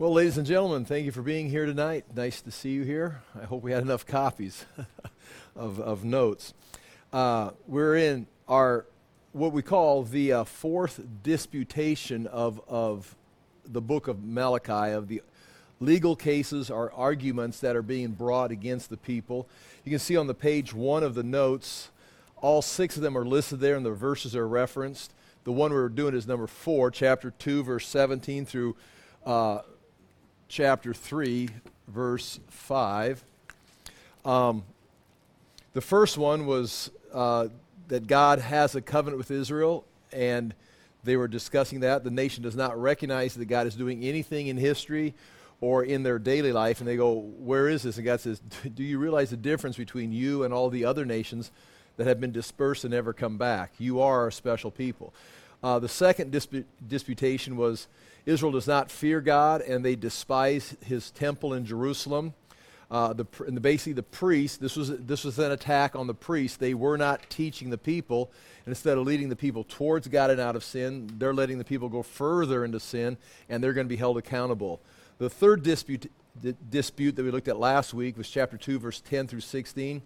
Well, ladies and gentlemen, thank you for being here tonight. Nice to see you here. I hope we had enough copies of, of notes. Uh, we're in our what we call the uh, fourth disputation of, of the book of Malachi, of the legal cases or arguments that are being brought against the people. You can see on the page one of the notes, all six of them are listed there and the verses are referenced. The one we're doing is number four, chapter 2, verse 17 through uh, chapter 3, verse 5. Um, the first one was uh, that God has a covenant with Israel, and they were discussing that. The nation does not recognize that God is doing anything in history or in their daily life, and they go, Where is this? And God says, Do you realize the difference between you and all the other nations that have been dispersed and never come back? You are a special people. Uh, the second disp- disputation was Israel does not fear God and they despise his temple in Jerusalem. Uh, the, and the, basically, the priests, this was, this was an attack on the priests. They were not teaching the people. And instead of leading the people towards God and out of sin, they're letting the people go further into sin, and they're going to be held accountable. The third dispute, d- dispute that we looked at last week was chapter 2, verse 10 through 16.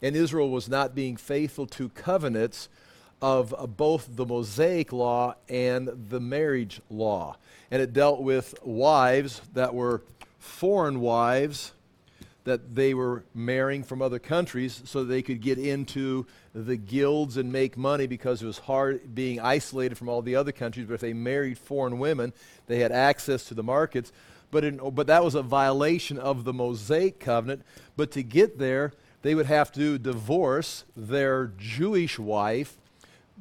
And Israel was not being faithful to covenants of both the Mosaic law and the marriage law. And it dealt with wives that were foreign wives that they were marrying from other countries so they could get into the guilds and make money because it was hard being isolated from all the other countries. But if they married foreign women, they had access to the markets. But, in, but that was a violation of the Mosaic covenant. But to get there, they would have to divorce their Jewish wife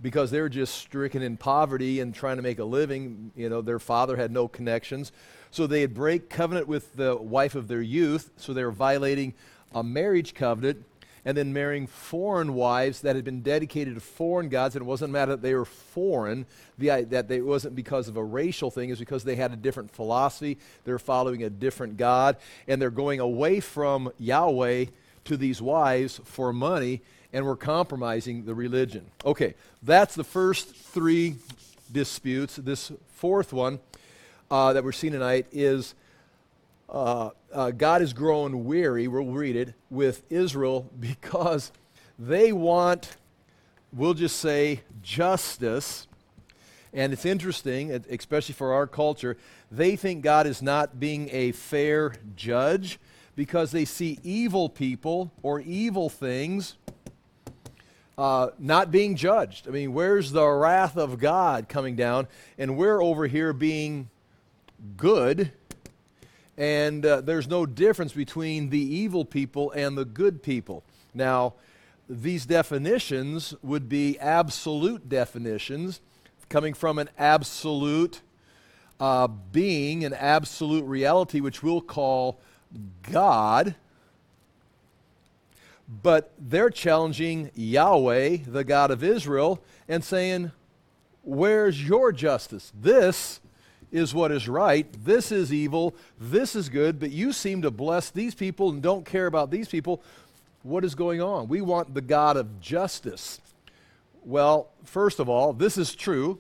because they were just stricken in poverty and trying to make a living. You know, their father had no connections. So they had break covenant with the wife of their youth. So they were violating a marriage covenant and then marrying foreign wives that had been dedicated to foreign gods. And it wasn't matter that they were foreign, the, that they, it wasn't because of a racial thing, was because they had a different philosophy. They're following a different God. And they're going away from Yahweh to these wives for money and we're compromising the religion. Okay, that's the first three disputes. This fourth one uh, that we're seeing tonight is uh, uh, God is growing weary, we'll read it, with Israel because they want, we'll just say, justice. And it's interesting, especially for our culture, they think God is not being a fair judge because they see evil people or evil things uh, not being judged. I mean, where's the wrath of God coming down? And we're over here being good, and uh, there's no difference between the evil people and the good people. Now, these definitions would be absolute definitions coming from an absolute uh, being, an absolute reality, which we'll call God but they're challenging Yahweh, the God of Israel, and saying, Where's your justice? This is what is right. This is evil. This is good. But you seem to bless these people and don't care about these people. What is going on? We want the God of justice. Well, first of all, this is true.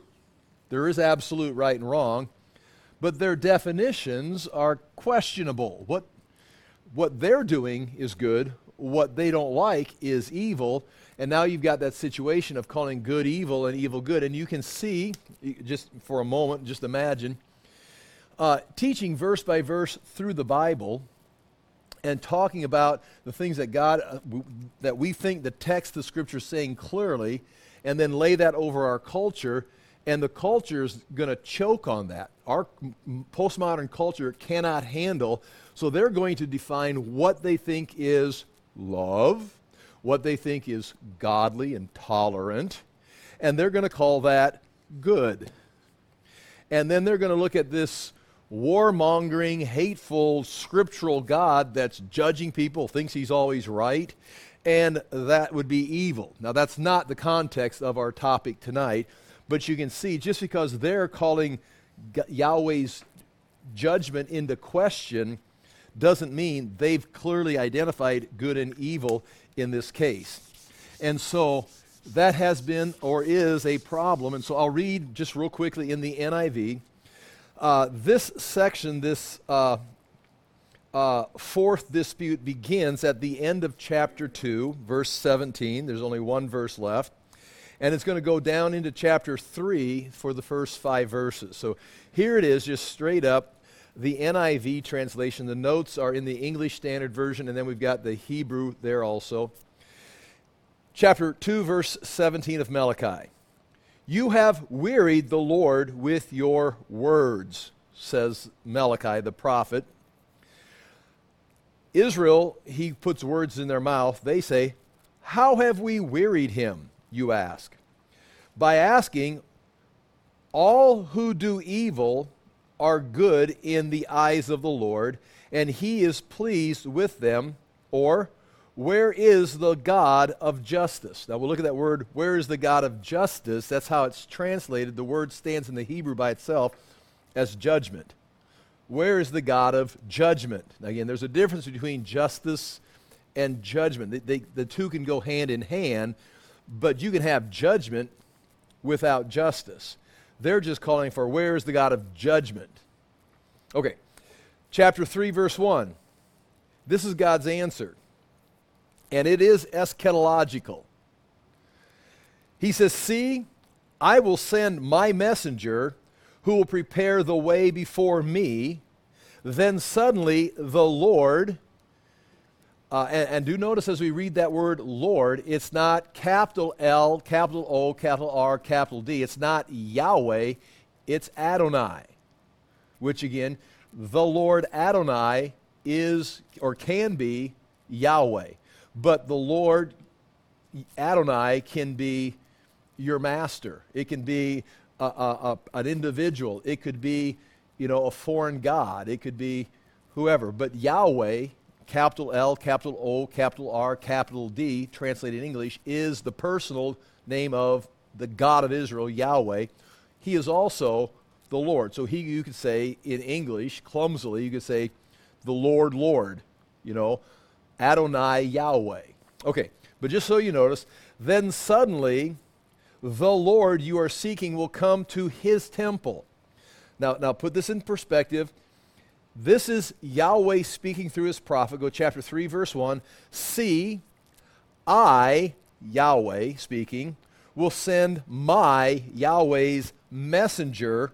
There is absolute right and wrong. But their definitions are questionable. What, what they're doing is good what they don't like is evil. And now you've got that situation of calling good evil and evil good. And you can see, just for a moment, just imagine, uh, teaching verse by verse through the Bible and talking about the things that God, uh, w- that we think the text of Scripture is saying clearly, and then lay that over our culture. And the culture is going to choke on that. Our postmodern culture cannot handle, so they're going to define what they think is love, what they think is godly and tolerant, and they're going to call that good. And then they're going to look at this warmongering, hateful, scriptural God that's judging people, thinks he's always right, and that would be evil. Now, that's not the context of our topic tonight, but you can see just because they're calling Yahweh's judgment into question doesn't mean they've clearly identified good and evil in this case. And so that has been or is a problem. And so I'll read just real quickly in the NIV. Uh, this section, this uh, uh, fourth dispute, begins at the end of chapter 2, verse 17. There's only one verse left. And it's going to go down into chapter 3 for the first five verses. So here it is, just straight up the NIV translation. The notes are in the English Standard Version, and then we've got the Hebrew there also. Chapter 2, verse 17 of Malachi. You have wearied the Lord with your words, says Malachi the prophet. Israel, he puts words in their mouth. They say, How have we wearied him, you ask? By asking, All who do evil are good in the eyes of the Lord, and he is pleased with them. Or, where is the God of justice? Now we'll look at that word, where is the God of justice? That's how it's translated. The word stands in the Hebrew by itself as judgment. Where is the God of judgment? Now, again, there's a difference between justice and judgment. They, they, the two can go hand in hand, but you can have judgment without justice. They're just calling for where is the God of judgment? Okay, chapter 3, verse 1. This is God's answer and it is eschatological. He says, See, I will send my messenger who will prepare the way before me. Then suddenly the Lord, uh, and, and, do notice as we read that word Lord, it's not capital L, capital O, capital R, capital D. It's not Yahweh, it's Adonai, which again, the Lord Adonai is or can be Yahweh. But the Lord Adonai can be your master. It can be a, a, a, an individual. It could be, you know, a foreign god. It could be whoever. But Yahweh, capital L, capital O, capital R, capital D, translated in English, is the personal name of the God of Israel, Yahweh. He is also the Lord. So he, you could say in English, clumsily, you could say the Lord, Lord. You know, Adonai Yahweh. Okay, but just so you notice, then suddenly the Lord you are seeking will come to his temple. Now, now put this in perspective. This is Yahweh speaking through his prophet. Go chapter 3, verse 1. See, I, Yahweh speaking, will send my, Yahweh's messenger,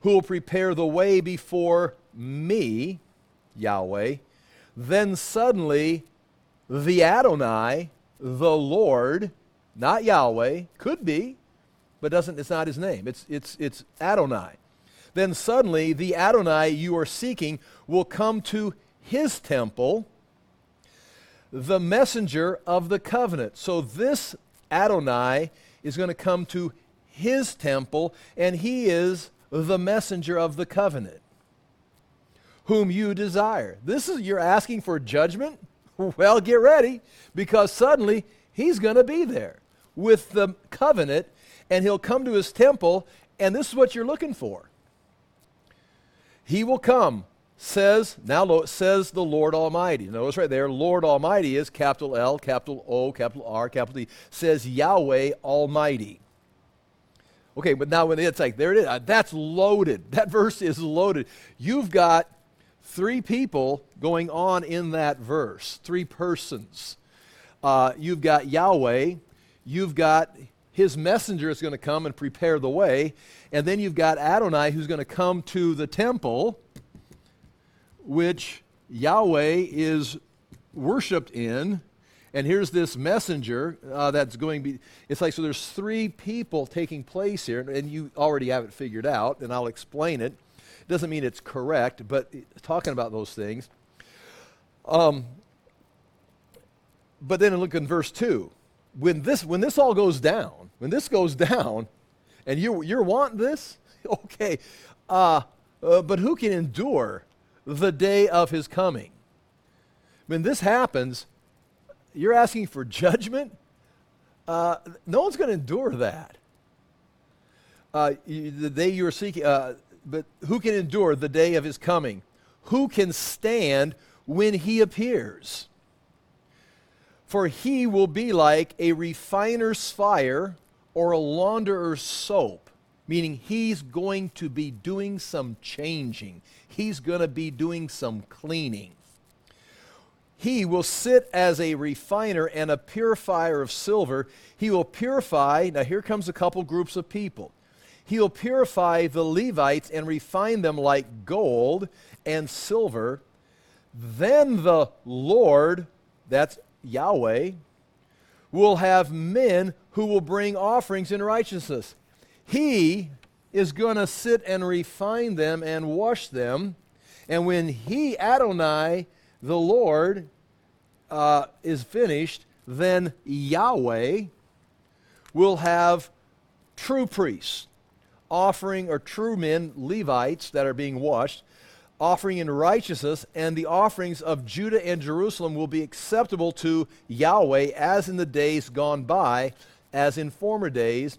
who will prepare the way before me, Yahweh, then suddenly the Adonai, the Lord, not Yahweh, could be, but doesn't, it's not his name. It's, it's, it's Adonai. Then suddenly the Adonai you are seeking will come to his temple, the messenger of the covenant. So this Adonai is going to come to his temple, and he is the messenger of the covenant whom you desire. This is, you're asking for judgment? Well, get ready because suddenly he's going to be there with the covenant and he'll come to his temple, and this is what you're looking for. He will come, says, now says the Lord Almighty. Notice right there, Lord Almighty is capital L, capital O, capital R, capital D, says Yahweh Almighty. Okay, but now when it's like, there it is, uh, that's loaded. That verse is loaded. You've got three people going on in that verse, three persons. Uh, you've got Yahweh, you've got his messenger is going to come and prepare the way, and then you've got Adonai who's going to come to the temple, which Yahweh is worshiped in. And here's this messenger uh, that's going to be. It's like, so there's three people taking place here, and you already have it figured out, and I'll explain it. Doesn't mean it's correct, but talking about those things. Um, but then look in verse 2. When this, when this all goes down, when this goes down, and you, you're wanting this, okay, uh, uh, but who can endure the day of his coming? When this happens, you're asking for judgment? Uh, no one's going to endure that. Uh, you, the day you're seeking, uh, but who can endure the day of his coming? Who can stand when he appears? For he will be like a refiner's fire or a launderer's soap. meaning he's going to be doing some changing. He's going to be doing some cleaning. He will sit as a refiner and a purifier of silver. He will purify, now here comes a couple groups of people. He will purify the Levites and refine them like gold and silver. Then the Lord, that's Yahweh, will have men who will bring offerings in righteousness. He is going to sit and refine them and wash them. And when he, Adonai, the Lord, uh, is finished, then Yahweh will have true priests offering, or true men, Levites that are being washed, offering in righteousness, and the offerings of Judah and Jerusalem will be acceptable to Yahweh as in the days gone by, as in former days,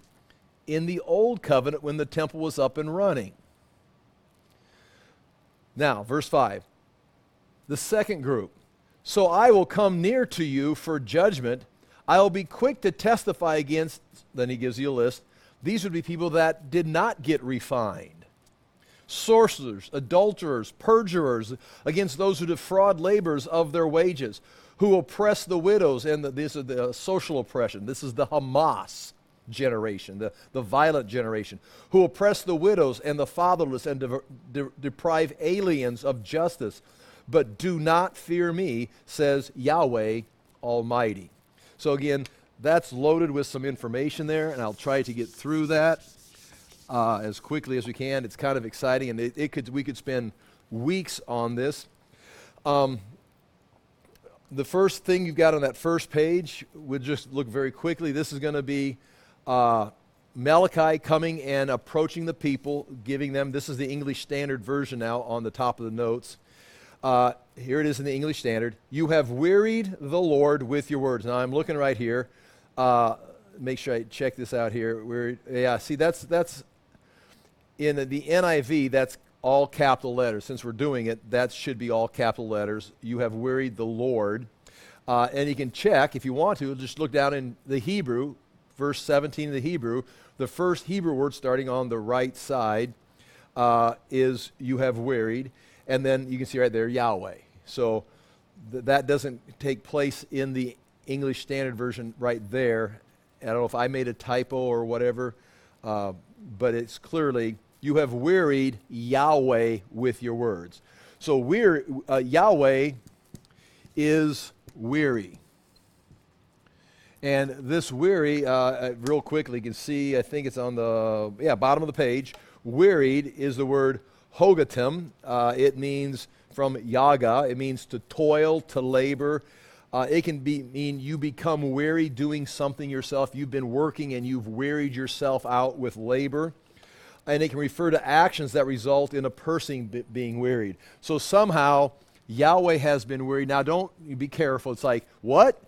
in the old covenant when the temple was up and running. Now, verse 5. The second group. So I will come near to you for judgment. I will be quick to testify against, then he gives you a list. These would be people that did not get refined sorcerers, adulterers, perjurers, against those who defraud laborers of their wages, who oppress the widows, and the, this is the social oppression. This is the Hamas generation, the, the violent generation, who oppress the widows and the fatherless and de- de- deprive aliens of justice. But do not fear me, says Yahweh Almighty. So, again, that's loaded with some information there, and I'll try to get through that uh, as quickly as we can. It's kind of exciting, and it, it could, we could spend weeks on this. Um, the first thing you've got on that first page, we'll just look very quickly. This is going to be uh, Malachi coming and approaching the people, giving them, this is the English Standard Version now on the top of the notes. Uh, here it is in the English Standard. You have wearied the Lord with your words. Now I'm looking right here. Uh, make sure I check this out here. We're, yeah, see, that's, that's in the NIV, that's all capital letters. Since we're doing it, that should be all capital letters. You have wearied the Lord. Uh, and you can check if you want to, just look down in the Hebrew verse 17 of the Hebrew, the first Hebrew word starting on the right side uh, is you have wearied. And then you can see right there, Yahweh. So th- that doesn't take place in the English Standard Version right there. I don't know if I made a typo or whatever, uh, but it's clearly, you have wearied Yahweh with your words. So weary, uh, Yahweh is weary. And this weary, uh, uh, real quickly, you can see, I think it's on the yeah bottom of the page. Wearied is the word hogatim. Uh, it means from yaga. It means to toil, to labor. Uh, it can be, mean you become weary doing something yourself. You've been working and you've wearied yourself out with labor. And it can refer to actions that result in a person b- being wearied. So somehow Yahweh has been wearied. Now, don't be careful. It's like, what?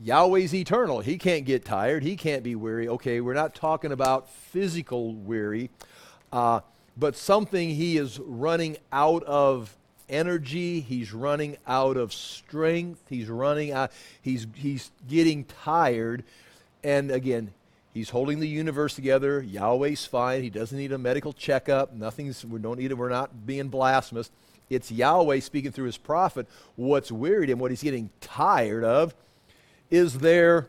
Yahweh's eternal. He can't get tired. He can't be weary. Okay, we're not talking about physical weary, uh, but something he is running out of energy. He's running out of strength. He's running out. He's, he's getting tired. And again, he's holding the universe together. Yahweh's fine. He doesn't need a medical checkup. Nothing's, we don't need it. We're not being blasphemous. It's Yahweh speaking through his prophet what's wearied him, what he's getting tired of is their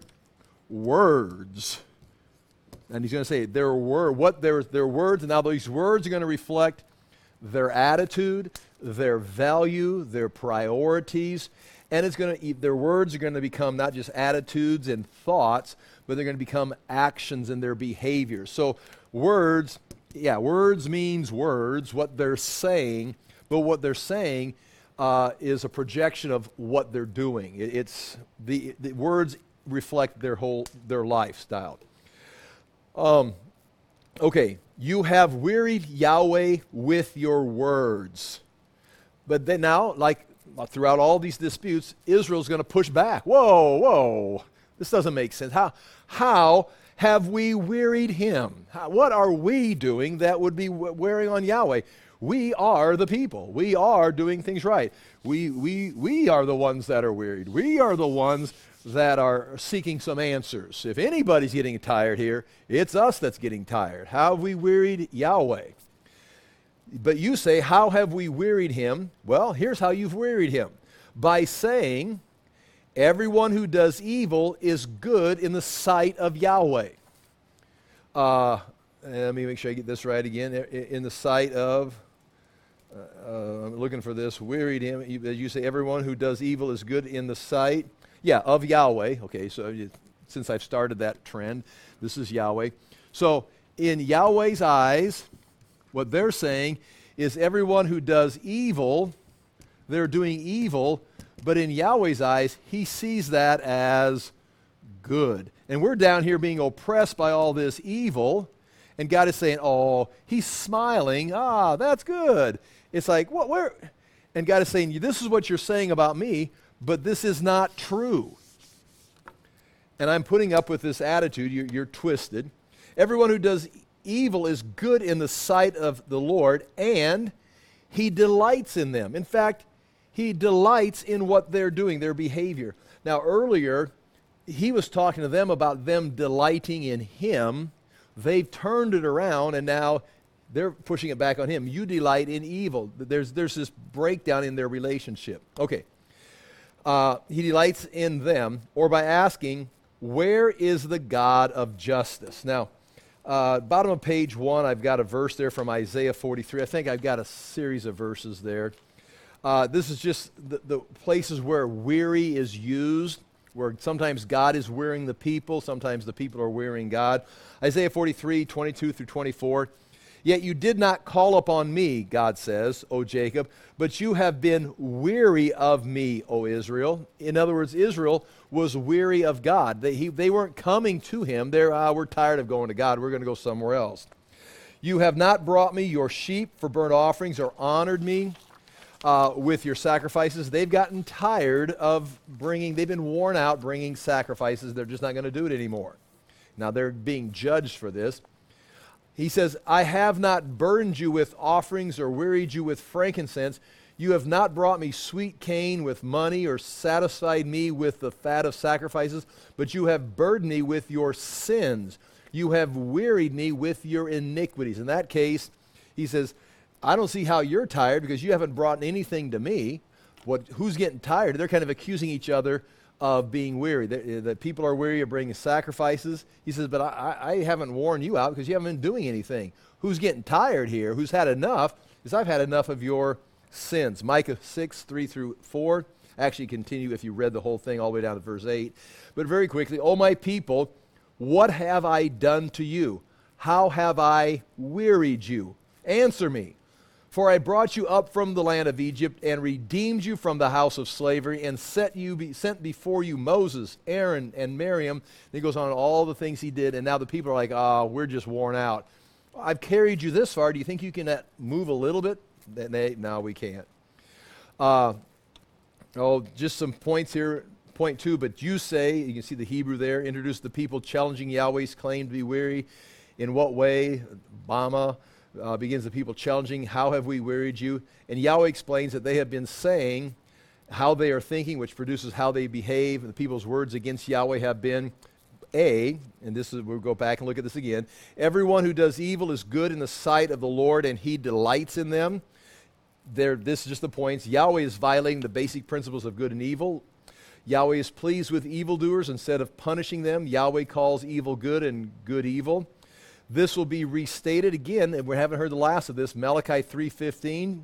words. And he's going to say their word, what their, their words, and now these words are going to reflect their attitude, their value, their priorities, and it's going to their words are going to become not just attitudes and thoughts, but they're going to become actions and their behavior. So words, yeah, words means words, what they're saying, but what they're saying uh, is a projection of what they're doing. It, it's the, the words reflect their whole their lifestyle. Um, okay, you have wearied Yahweh with your words, but then now, like throughout all these disputes, Israel's going to push back. Whoa, whoa, this doesn't make sense. How how have we wearied him? How, what are we doing that would be wearing on Yahweh? we are the people. We are doing things right. We, we, we are the ones that are wearied. We are the ones that are seeking some answers. If anybody's getting tired here, it's us that's getting tired. How have we wearied Yahweh? But you say, How have we wearied him? Well, here's how you've wearied him by saying, Everyone who does evil is good in the sight of Yahweh. Uh, let me make sure I get this right again. In the sight of, uh, uh, I'm looking for this, wearied him. As you say, everyone who does evil is good in the sight, yeah, of Yahweh. Okay, so since I've started that trend, this is Yahweh. So in Yahweh's eyes, what they're saying is everyone who does evil, they're doing evil, but in Yahweh's eyes, he sees that as good. And we're down here being oppressed by all this evil, and God is saying, "Oh, he's smiling. Ah, that's good." It's like, "What where?" And God is saying, "This is what you're saying about me, but this is not true." And I'm putting up with this attitude. You're, you're twisted. Everyone who does evil is good in the sight of the Lord, and he delights in them. In fact, he delights in what they're doing, their behavior. Now, earlier, he was talking to them about them delighting in him. They've turned it around, and now they're pushing it back on him. You delight in evil. There's, there's this breakdown in their relationship. Okay. Uh, he delights in them, or by asking, Where is the God of justice? Now, uh, bottom of page one, I've got a verse there from Isaiah 43. I think I've got a series of verses there. Uh, this is just the, the, places where weary is used, where sometimes God is wearying the people, sometimes the people are wearying God. Isaiah 43, 22 through 24. Yet you did not call upon me, God says, O Jacob, but you have been weary of me, O Israel. In other words, Israel was weary of God. They, he, they weren't coming to him. They're, uh, we're tired of going to God. We're going to go somewhere else. You have not brought me your sheep for burnt offerings or honored me uh, with your sacrifices. They've gotten tired of bringing, they've been worn out bringing sacrifices. They're just not going to do it anymore. Now they're being judged for this. He says, I have not burdened you with offerings or wearied you with frankincense. You have not brought me sweet cane with money or satisfied me with the fat of sacrifices, but you have burdened me with your sins. You have wearied me with your iniquities. In that case, he says, I don't see how you're tired because you haven't brought anything to me. What, who's getting tired? They're kind of accusing each other of being weary, that, eh, that people are weary of bringing sacrifices. He says, But I, I haven't worn you out because you haven't been doing anything. Who's getting tired here? Who's had enough? Is I've had enough of your sins. Micah 6, 3 through 4. Actually, continue if you read the whole thing all the way down to verse 8. But very quickly, O my people, what have I done to you? How have I wearied you? Answer me. For I brought you up from the land of Egypt and redeemed you from the house of slavery and set you be, sent before you Moses, Aaron, and Miriam. And he goes on all the things he did, and now the people are like, ah, oh, we're just worn out. I've carried you this far. Do you think you can uh, move a little bit? They, no, we can't. Uh, oh, just some points here. Point two, but you say, you can see the Hebrew there, introduce the people challenging Yahweh's claim to be weary. In what way? Bama uh, begins the people challenging, How have we wearied you? And Yahweh explains that they have been saying how they are thinking, which produces how they behave. And the people's words against Yahweh have been A, and this is, we'll go back and look at this again. Everyone who does evil is good in the sight of the Lord, and he delights in them. There, this is just the points. Yahweh is violating the basic principles of good and evil. Yahweh is pleased with evildoers instead of punishing them. Yahweh calls evil good and good evil. This will be restated again, and we haven't heard the last of this. Malachi 3.15,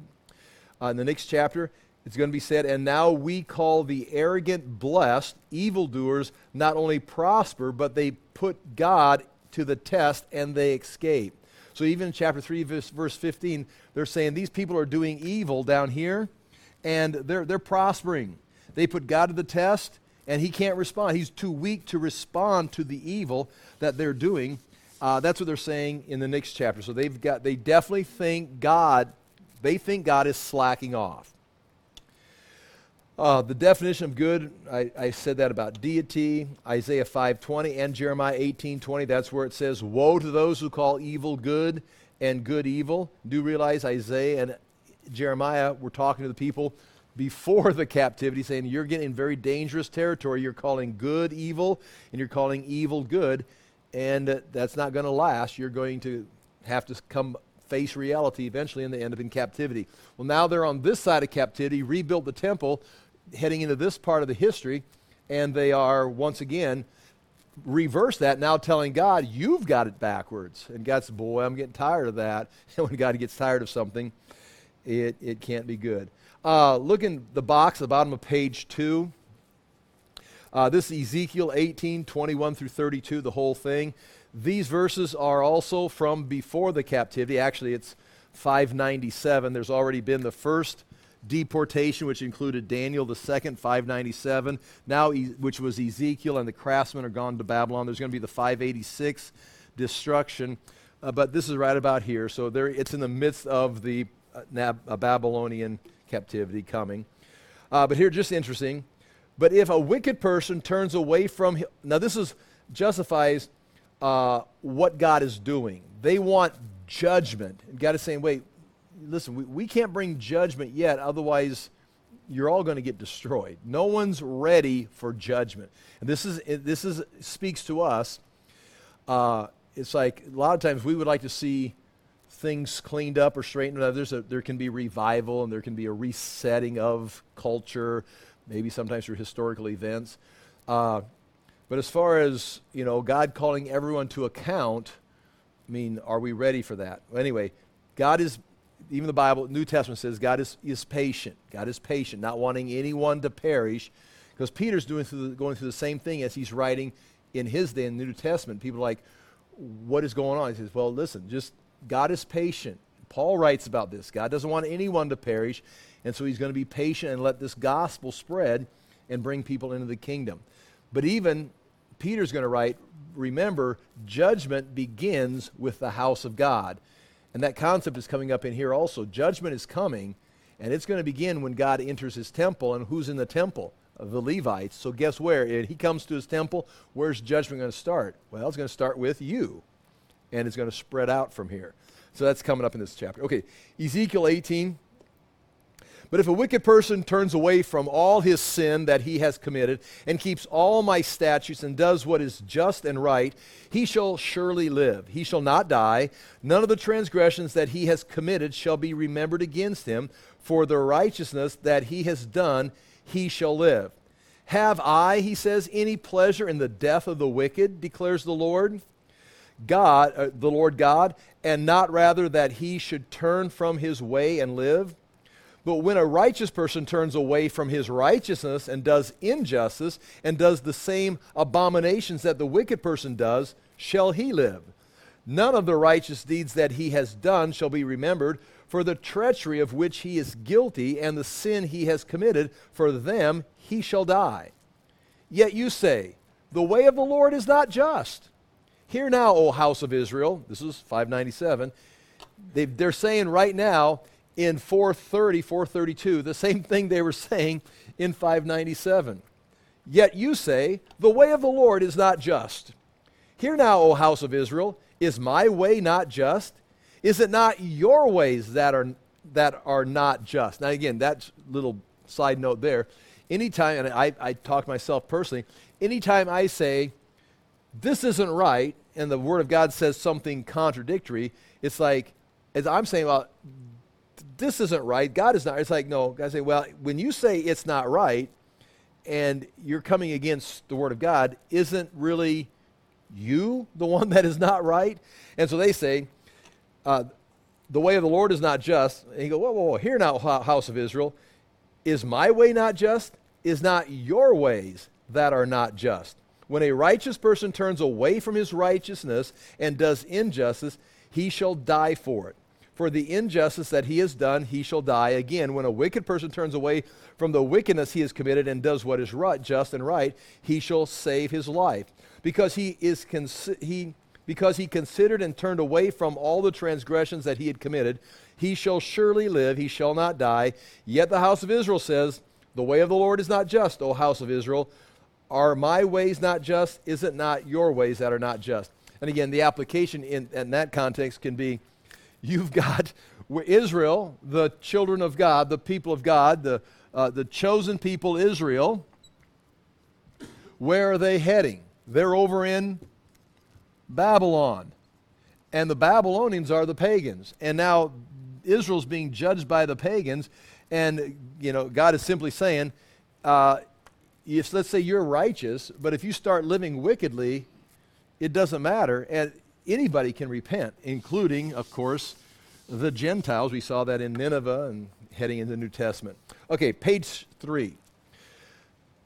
uh, in the next chapter, it's going to be said, And now we call the arrogant blessed, evildoers not only prosper, but they put God to the test and they escape. So even in chapter 3, verse, verse 15, they're saying these people are doing evil down here, and they're, they're prospering. They put God to the test, and he can't respond. He's too weak to respond to the evil that they're doing. Uh, that's what they're saying in the next chapter. So they've got, they definitely think God, they think God is slacking off. Uh, the definition of good, I, I, said that about deity, Isaiah 5.20 and Jeremiah 18.20. That's where it says, Woe to those who call evil good and good evil. Do realize Isaiah and Jeremiah were talking to the people before the captivity, saying, You're getting in very dangerous territory. You're calling good evil, and you're calling evil good, and that's not going to last. You're going to have to come face reality eventually, and they end up in captivity. Well, now they're on this side of captivity, rebuilt the temple, heading into this part of the history, and they are once again reverse that now telling God, you've got it backwards. And God says, boy, I'm getting tired of that. And when God gets tired of something, it, it can't be good. Uh, look in the box the bottom of page 2. Uh, this is Ezekiel 18, 21 through 32, the whole thing. These verses are also from before the captivity. Actually, it's 597. There's already been the first deportation, which included Daniel the second, 597. Now, which was Ezekiel, and the craftsmen are gone to Babylon. There's going to be the 586 destruction. Uh, but this is right about here. So there, it's in the midst of the uh, Nab- uh, Babylonian captivity coming. Uh, but here, just interesting. But if a wicked person turns away from him, now this is justifies uh, what God is doing. They want judgment. And God is saying, wait, listen, we, we can't bring judgment yet, otherwise, you're all going to get destroyed. No one's ready for judgment. And this is, this is, speaks to us. Uh, it's like a lot of times we would like to see things cleaned up or straightened up. There's a, there can be revival and there can be a resetting of culture, maybe sometimes through historical events. Uh, but as far as you know, God calling everyone to account, I mean, are we ready for that? Well, anyway, God is even the Bible, New Testament says God is, is patient. God is patient, not wanting anyone to perish. Because Peter's doing through the, going through the same thing as he's writing in his day in the New Testament. People are like, what is going on? He says, well, listen, just God is patient. Paul writes about this. God doesn't want anyone to perish, and so he's going to be patient and let this gospel spread and bring people into the kingdom. But even Peter's going to write, remember, judgment begins with the house of God. And that concept is coming up in here also. Judgment is coming, and it's going to begin when God enters his temple. And who's in the temple? The Levites. So guess where? He comes to his temple. Where's judgment going to start? Well, it's going to start with you, and it's going to spread out from here. So that's coming up in this chapter. Okay, Ezekiel 18. But if a wicked person turns away from all his sin that he has committed and keeps all my statutes and does what is just and right, he shall surely live. He shall not die. None of the transgressions that he has committed shall be remembered against him. For the righteousness that he has done, he shall live. Have I, he says, any pleasure in the death of the wicked, declares the Lord? God, uh, the Lord God, and not rather that he should turn from his way and live? But when a righteous person turns away from his righteousness and does injustice and does the same abominations that the wicked person does, shall he live? None of the righteous deeds that he has done shall be remembered, for the treachery of which he is guilty and the sin he has committed, for them he shall die. Yet you say, The way of the Lord is not just. Hear now, O house of Israel, this is 597. They, they're saying right now, in 430, 432, the same thing they were saying in 597. Yet you say, The way of the Lord is not just. Hear now, O house of Israel, is my way not just? Is it not your ways that are, that are not just? Now, again, that's little side note there. Anytime, and I, I talk myself personally, anytime I say, this isn't right, and the Word of God says something contradictory, it's like, as I'm saying, well, this isn't right. God is not. It's like, no, God say, well, when you say it's not right and you're coming against the Word of God, isn't really you the one that is not right? And so they say, uh, the way of the Lord is not just. And you go, whoa, whoa, whoa, here now, house of Israel, is my way not just? Is not your ways that are not just? When a righteous person turns away from his righteousness and does injustice, he shall die for it for the injustice that he has done, he shall die. Again, when a wicked person turns away from the wickedness he has committed and does what is right, just and right, he shall save his life. Because he, is consi- he, because he considered and turned away from all the transgressions that he had committed, he shall surely live, he shall not die. Yet the house of Israel says, The way of the Lord is not just, O house of Israel. Are my ways not just? Is it not your ways that are not just? And again, the application in, in that context can be you've got Israel, the children of God, the people of God, the, uh, the chosen people, Israel. Where are they heading? They're over in Babylon. And the Babylonians are the pagans. And now Israel's being judged by the pagans. And, you know, God is simply saying, uh, if let's say you're righteous, but if you start living wickedly, it doesn't matter. And anybody can repent, including, of course, the Gentiles. We saw that in Nineveh and heading into the New Testament. Okay, page three.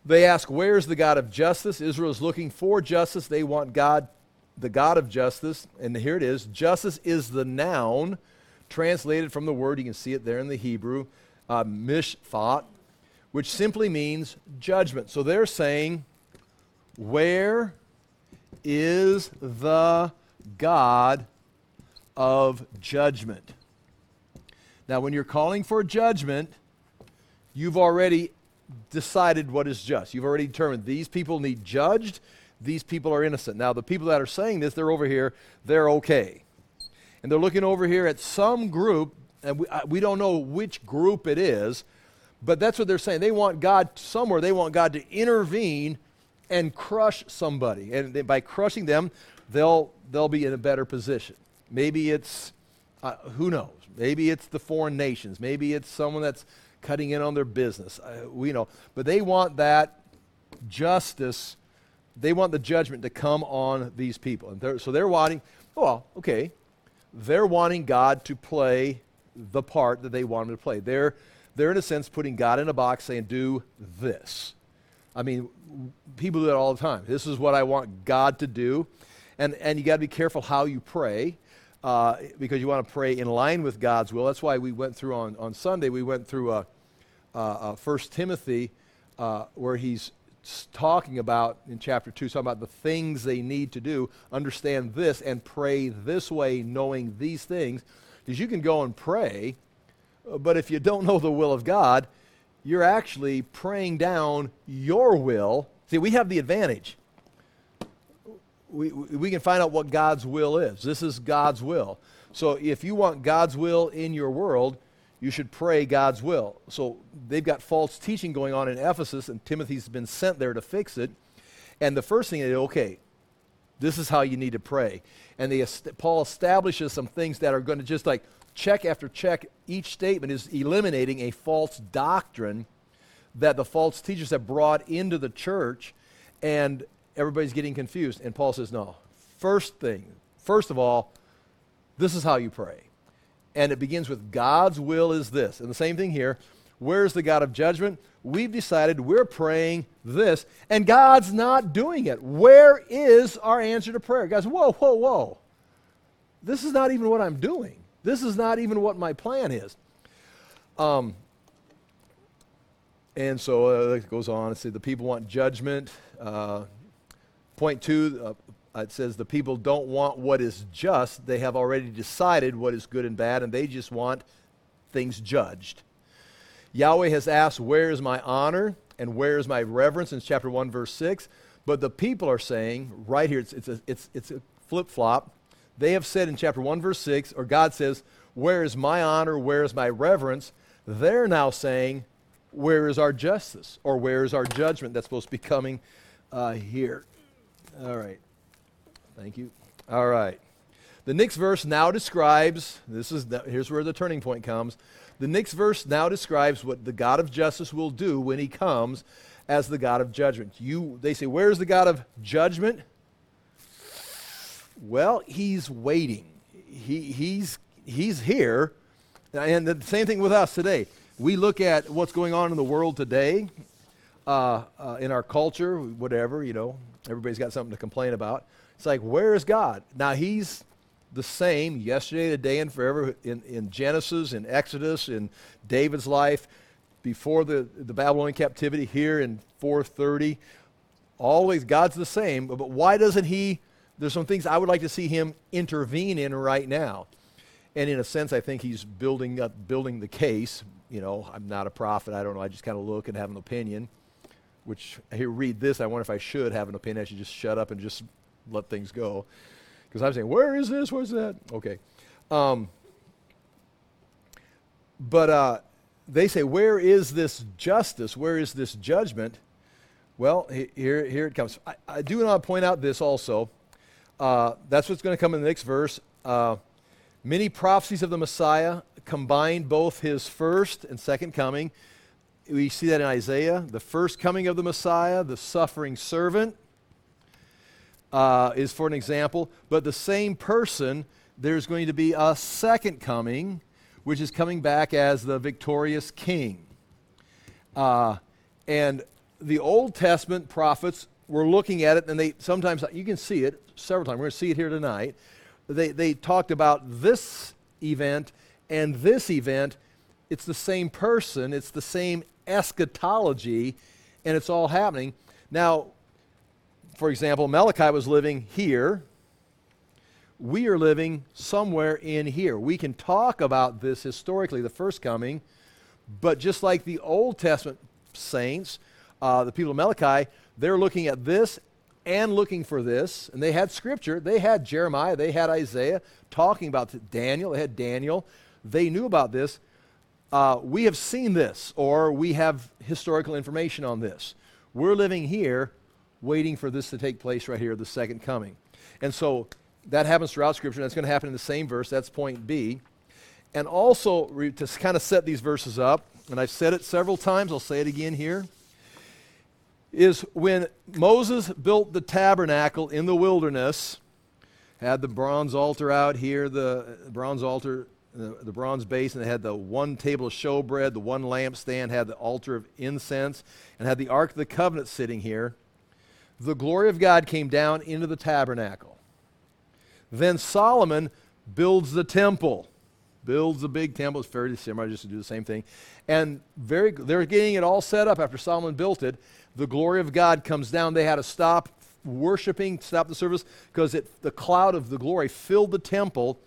They ask, Where's the God of justice? Israel is looking for justice. They want God, the God of justice. And here it is justice is the noun translated from the word, you can see it there in the Hebrew, uh, mishpat, which simply means judgment. So they're saying, Where is the God of judgment? Now, when you're calling for judgment, you've already decided what is just. You've already determined these people need judged, these people are innocent. Now, the people that are saying this, they're over here, they're okay. And they're looking over here at some group, and we, uh, we don't know which group it is, but that's what they're saying. They want God somewhere, they want God to intervene and crush somebody. And they, by crushing them, they'll, they'll be in a better position. Maybe it's, uh, who knows? Maybe it's the foreign nations. Maybe it's someone that's cutting in on their business. Uh, we know. But they want that justice, they want the judgment to come on these people. And they're, so they're wanting, well, okay, they're wanting God to play the part that they want him to play. They're, they're, in a sense, putting God in a box saying, do this. I mean, people do that all the time. This is what I want God to do. And, and you got to be careful how you pray uh, because you want to pray in line with God's will. That's why we went through on, on Sunday, we went through uh, uh, uh, 1 Timothy uh, where he's talking about in chapter 2, talking about the things they need to do. Understand this and pray this way, knowing these things. Because you can go and pray, but if you don't know the will of God, you're actually praying down your will. See, we have the advantage we, we can find out what God's will is. This is God's will. So if you want God's will in your world, you should pray God's will. So they've got false teaching going on in Ephesus, and Timothy's been sent there to fix it. And the first thing they okay, this is how you need to pray. And they, Paul establishes some things that are going to just like check after check. Each statement is eliminating a false doctrine that the false teachers have brought into the church. And everybody's getting confused. And Paul says, no. First thing, first of all, this is how you pray. And it begins with God's will is this. And the same thing here. Where's the God of judgment? We've decided we're praying this, and God's not doing it. Where is our answer to prayer? Guys, whoa, whoa, whoa. This is not even what I'm doing. This is not even what my plan is. Um, and so uh, it goes on. It says the people want judgment. Uh, Point two, uh, it says the people don't want what is just. They have already decided what is good and bad, and they just want things judged. Yahweh has asked, Where is my honor and where is my reverence? in chapter 1, verse 6. But the people are saying, right here, it's, it's a, it's, it's a flip flop. They have said in chapter 1, verse 6, or God says, Where is my honor? Where is my reverence? They're now saying, Where is our justice? Or where is our judgment that's supposed to be coming uh, here? All right. Thank you. All right. The next verse now describes this is the, here's where the turning point comes. The next verse now describes what the God of justice will do when he comes as the God of judgment. You they say, "Where's the God of judgment?" Well, he's waiting. He, he's he's here. And the same thing with us today. We look at what's going on in the world today, uh, uh, in our culture, whatever, you know, Everybody's got something to complain about. It's like, where is God? Now, He's the same yesterday, today, and forever in, in Genesis, in Exodus, in David's life, before the, the Babylonian captivity, here in 430. Always, God's the same, but why doesn't He? There's some things I would like to see Him intervene in right now. And in a sense, I think He's building up, building the case. You know, I'm not a prophet. I don't know. I just kind of look and have an opinion which hear read this, I wonder if I should have an opinion. I should just shut up and just let things go. Because I'm saying, where is this? Where's that? Okay. Um, but uh, they say, where is this justice? Where is this judgment? Well, here, here it comes. I, I do want to point out this also. Uh, that's what's going to come in the next verse. Uh, many prophecies of the Messiah combine both his first and second coming. We see that in Isaiah. The first coming of the Messiah, the suffering servant, uh, is for an example. But the same person, there's going to be a second coming, which is coming back as the victorious king. Uh, and the Old Testament prophets were looking at it, and they sometimes, you can see it several times. We're going to see it here tonight. They, they talked about this event and this event. It's the same person, it's the same eschatology, and it's all happening. Now, for example, Malachi was living here. We are living somewhere in here. We can talk about this historically, the first coming, but just like the Old Testament saints, uh, the people of Malachi, they're looking at this and looking for this. And they had scripture. They had Jeremiah. They had Isaiah talking about Daniel. They had Daniel. They knew about this. Uh, we have seen this, or we have historical information on this. We're living here waiting for this to take place right here, the second coming. And so that happens throughout Scripture. That's going to happen in the same verse. That's point B. And also, to kind of set these verses up, and I've said it several times, I'll say it again here is when Moses built the tabernacle in the wilderness, had the bronze altar out here, the bronze altar, the, the bronze basin, they had the one table of showbread, the one lampstand, had the altar of incense, and had the Ark of the Covenant sitting here. The glory of God came down into the tabernacle. Then Solomon builds the temple builds a big temple. It's fairly similar, just to do the same thing. And very, they're getting it all set up after Solomon built it the glory of God comes down. They had to stop worshiping, stop the service, because the cloud of the glory filled the temple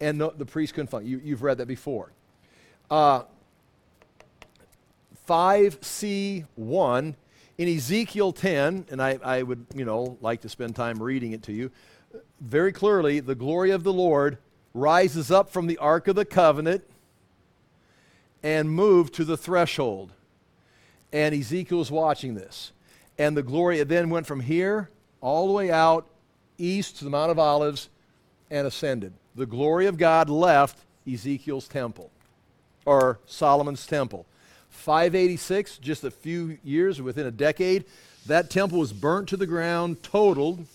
and the, priest couldn't find you, You've read that before. Uh, 5c1 in Ezekiel 10, and I, I would, you know, like to spend time reading it to you. Very clearly, the glory of the Lord rises up from the Ark of the Covenant and moved to the threshold and Ezekiel was watching this. And the glory, then went from here all the way out east to the Mount of Olives and ascended. The glory of God left Ezekiel's temple, or Solomon's temple. 586, just a few years, within a decade, that temple was burnt to the ground, totaled,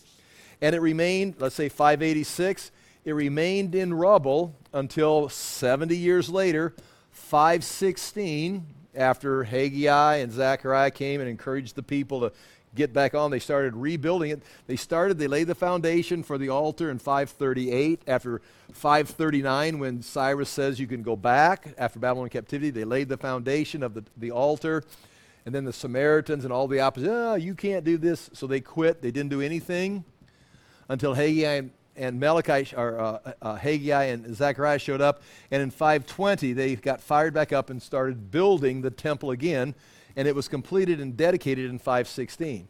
and it remained, let's say 586, it remained in rubble until 70 years later, 516, after Haggai and Zechariah came and encouraged the people to get back on, they started rebuilding it. They started, they laid the foundation for the altar in 538. After 539, when Cyrus says you can go back after Babylon captivity, they laid the foundation of the, the altar. And then the Samaritans and all the opposition, oh, you can't do this. So they quit. They didn't do anything until Haggai and and Malachi, or uh, uh, Haggai and Zechariah showed up, and in 520 they got fired back up and started building the temple again, and it was completed and dedicated in 516.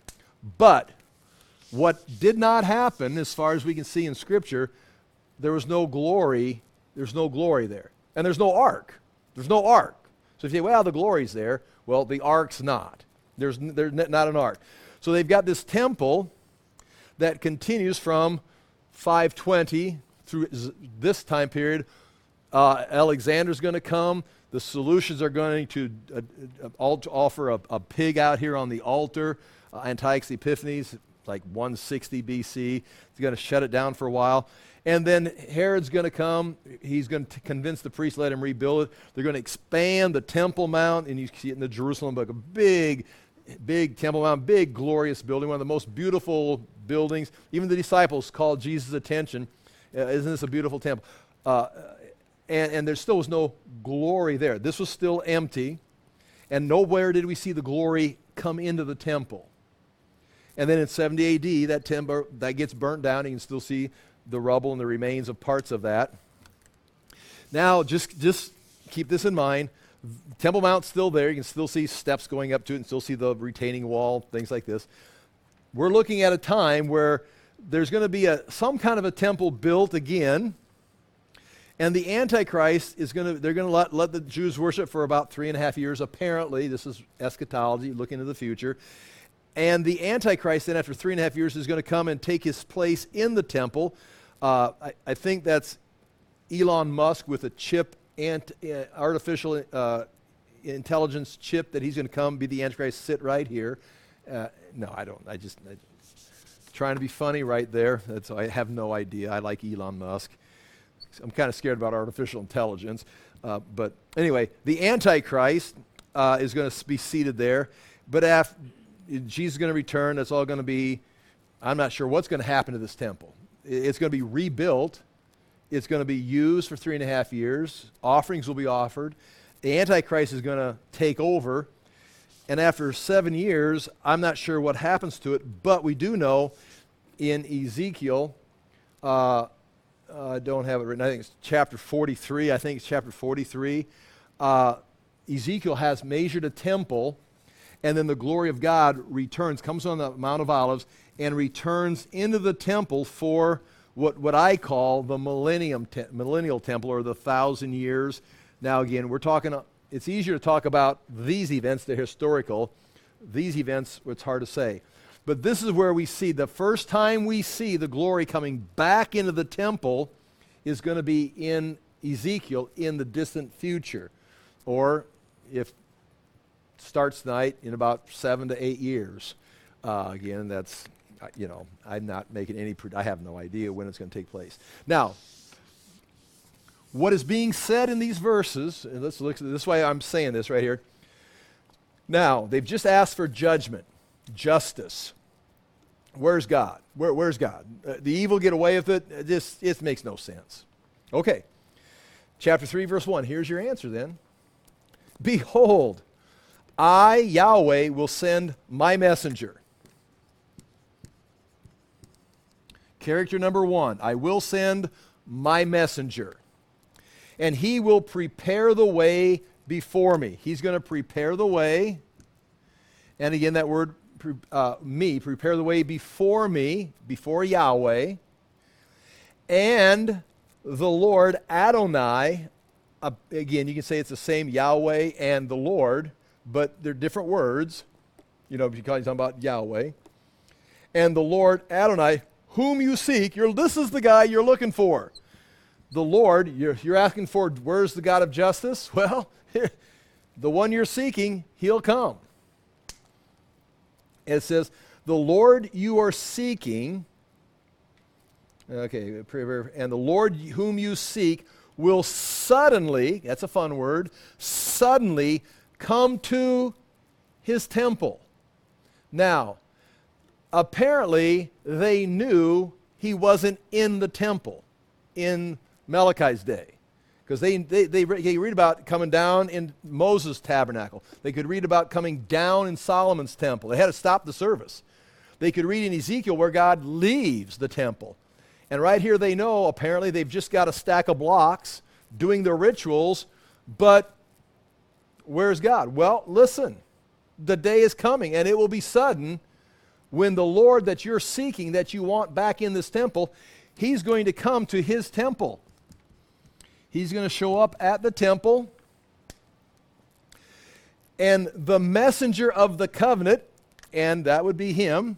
But what did not happen, as far as we can see in Scripture, there was no glory. There's no glory there, and there's no ark. There's no ark. So if you say, "Well, the glory's there," well, the ark's not. There's, there's not an ark. So they've got this temple that continues from 520 through this time period, uh, Alexander's going to come. The Seleucids are going to uh, uh, offer a, a, pig out here on the altar. Uh, Antiochus Epiphanes, like 160 BC. He's going to shut it down for a while. And then Herod's going to come. He's going to convince the priests, let him rebuild it. They're going to expand the Temple Mount, and you see it in the Jerusalem book, a big, big Temple Mount, big, glorious building, one of the most beautiful buildings. Even the disciples called Jesus' attention. Uh, isn't this a beautiful temple? Uh, and, and there still was no glory there. This was still empty. And nowhere did we see the glory come into the temple. And then in 70 AD, that temple that gets burnt down. You can still see the rubble and the remains of parts of that. Now, just, just keep this in mind. Temple Mount's still there. You can still see steps going up to it and still see the retaining wall, things like this we're looking at a time where there's going to be a, some kind of a temple built again, And the Antichrist is going to, they're going to let, let the Jews worship for about three and a half years, apparently. This is eschatology, looking into the future. And the Antichrist, then after three and a half years, is going to come and take his place in the temple. Uh, I, I, think that's Elon Musk with a chip, and uh, artificial uh, intelligence chip that he's going to come be the Antichrist, sit right here. Uh, no, I don't. I just I, trying to be funny right there. That's, I have no idea. I like Elon Musk. I'm kind of scared about artificial intelligence. Uh, but anyway, the Antichrist uh, is going to be seated there. But after Jesus is going to return, that's all going to be, I'm not sure what's going to happen to this temple. It's going to be rebuilt. It's going to be used for three and a half years. Offerings will be offered. The Antichrist is going to take over. And after seven years, I'm not sure what happens to it, but we do know in Ezekiel, uh, I don't have it written. I think it's chapter 43. I think it's chapter 43. Uh, Ezekiel has measured a temple, and then the glory of God returns, comes on the Mount of Olives, and returns into the temple for what, what I call the millennium te- millennial temple or the thousand years. Now, again, we're talking, uh, it's easier to talk about these events, the historical. These events, it's hard to say. But this is where we see the first time we see the glory coming back into the temple is going to be in Ezekiel in the distant future. Or if starts tonight in about seven to eight years. Uh, again, that's, uh, you know, I'm not making any, I have no idea when it's going to take place. Now, what is being said in these verses, and let's look this way I'm saying this right here. Now, they've just asked for judgment justice. Where's God? Where, where's God? Uh, the evil get away with it? Uh, this it makes no sense. Okay. Chapter 3, verse 1. Here's your answer then. Behold, I, Yahweh, will send my messenger. Character number one I will send my messenger. And he will prepare the way before me. He's going to prepare the way. And again, that word uh, me, prepare the way before me, before Yahweh, and the Lord Adonai. Uh, again, you can say it's the same Yahweh and the Lord, but they're different words. You know, because you're talking about Yahweh. And the Lord Adonai, whom you seek, you're, this is the guy you're looking for. The Lord, you're, you're asking for, where's the God of justice? Well, the one you're seeking, he'll come. It says, The Lord you are seeking, okay, and the Lord whom you seek will suddenly, that's a fun word, suddenly come to his temple. Now, apparently they knew he wasn't in the temple in Malachi's day. Because they, they, they, they, read about coming down in Moses' tabernacle. They could read about coming down in Solomon's temple. They had to stop the service. They could read in Ezekiel where God leaves the temple. And right here they know, apparently, they've just got a stack of blocks doing their rituals, but where's God? Well, listen, the day is coming, and it will be sudden when the Lord that you're seeking, that you want back in this temple, he's going to come to his temple. He's going to show up at the temple. And the messenger of the covenant, and that would be him.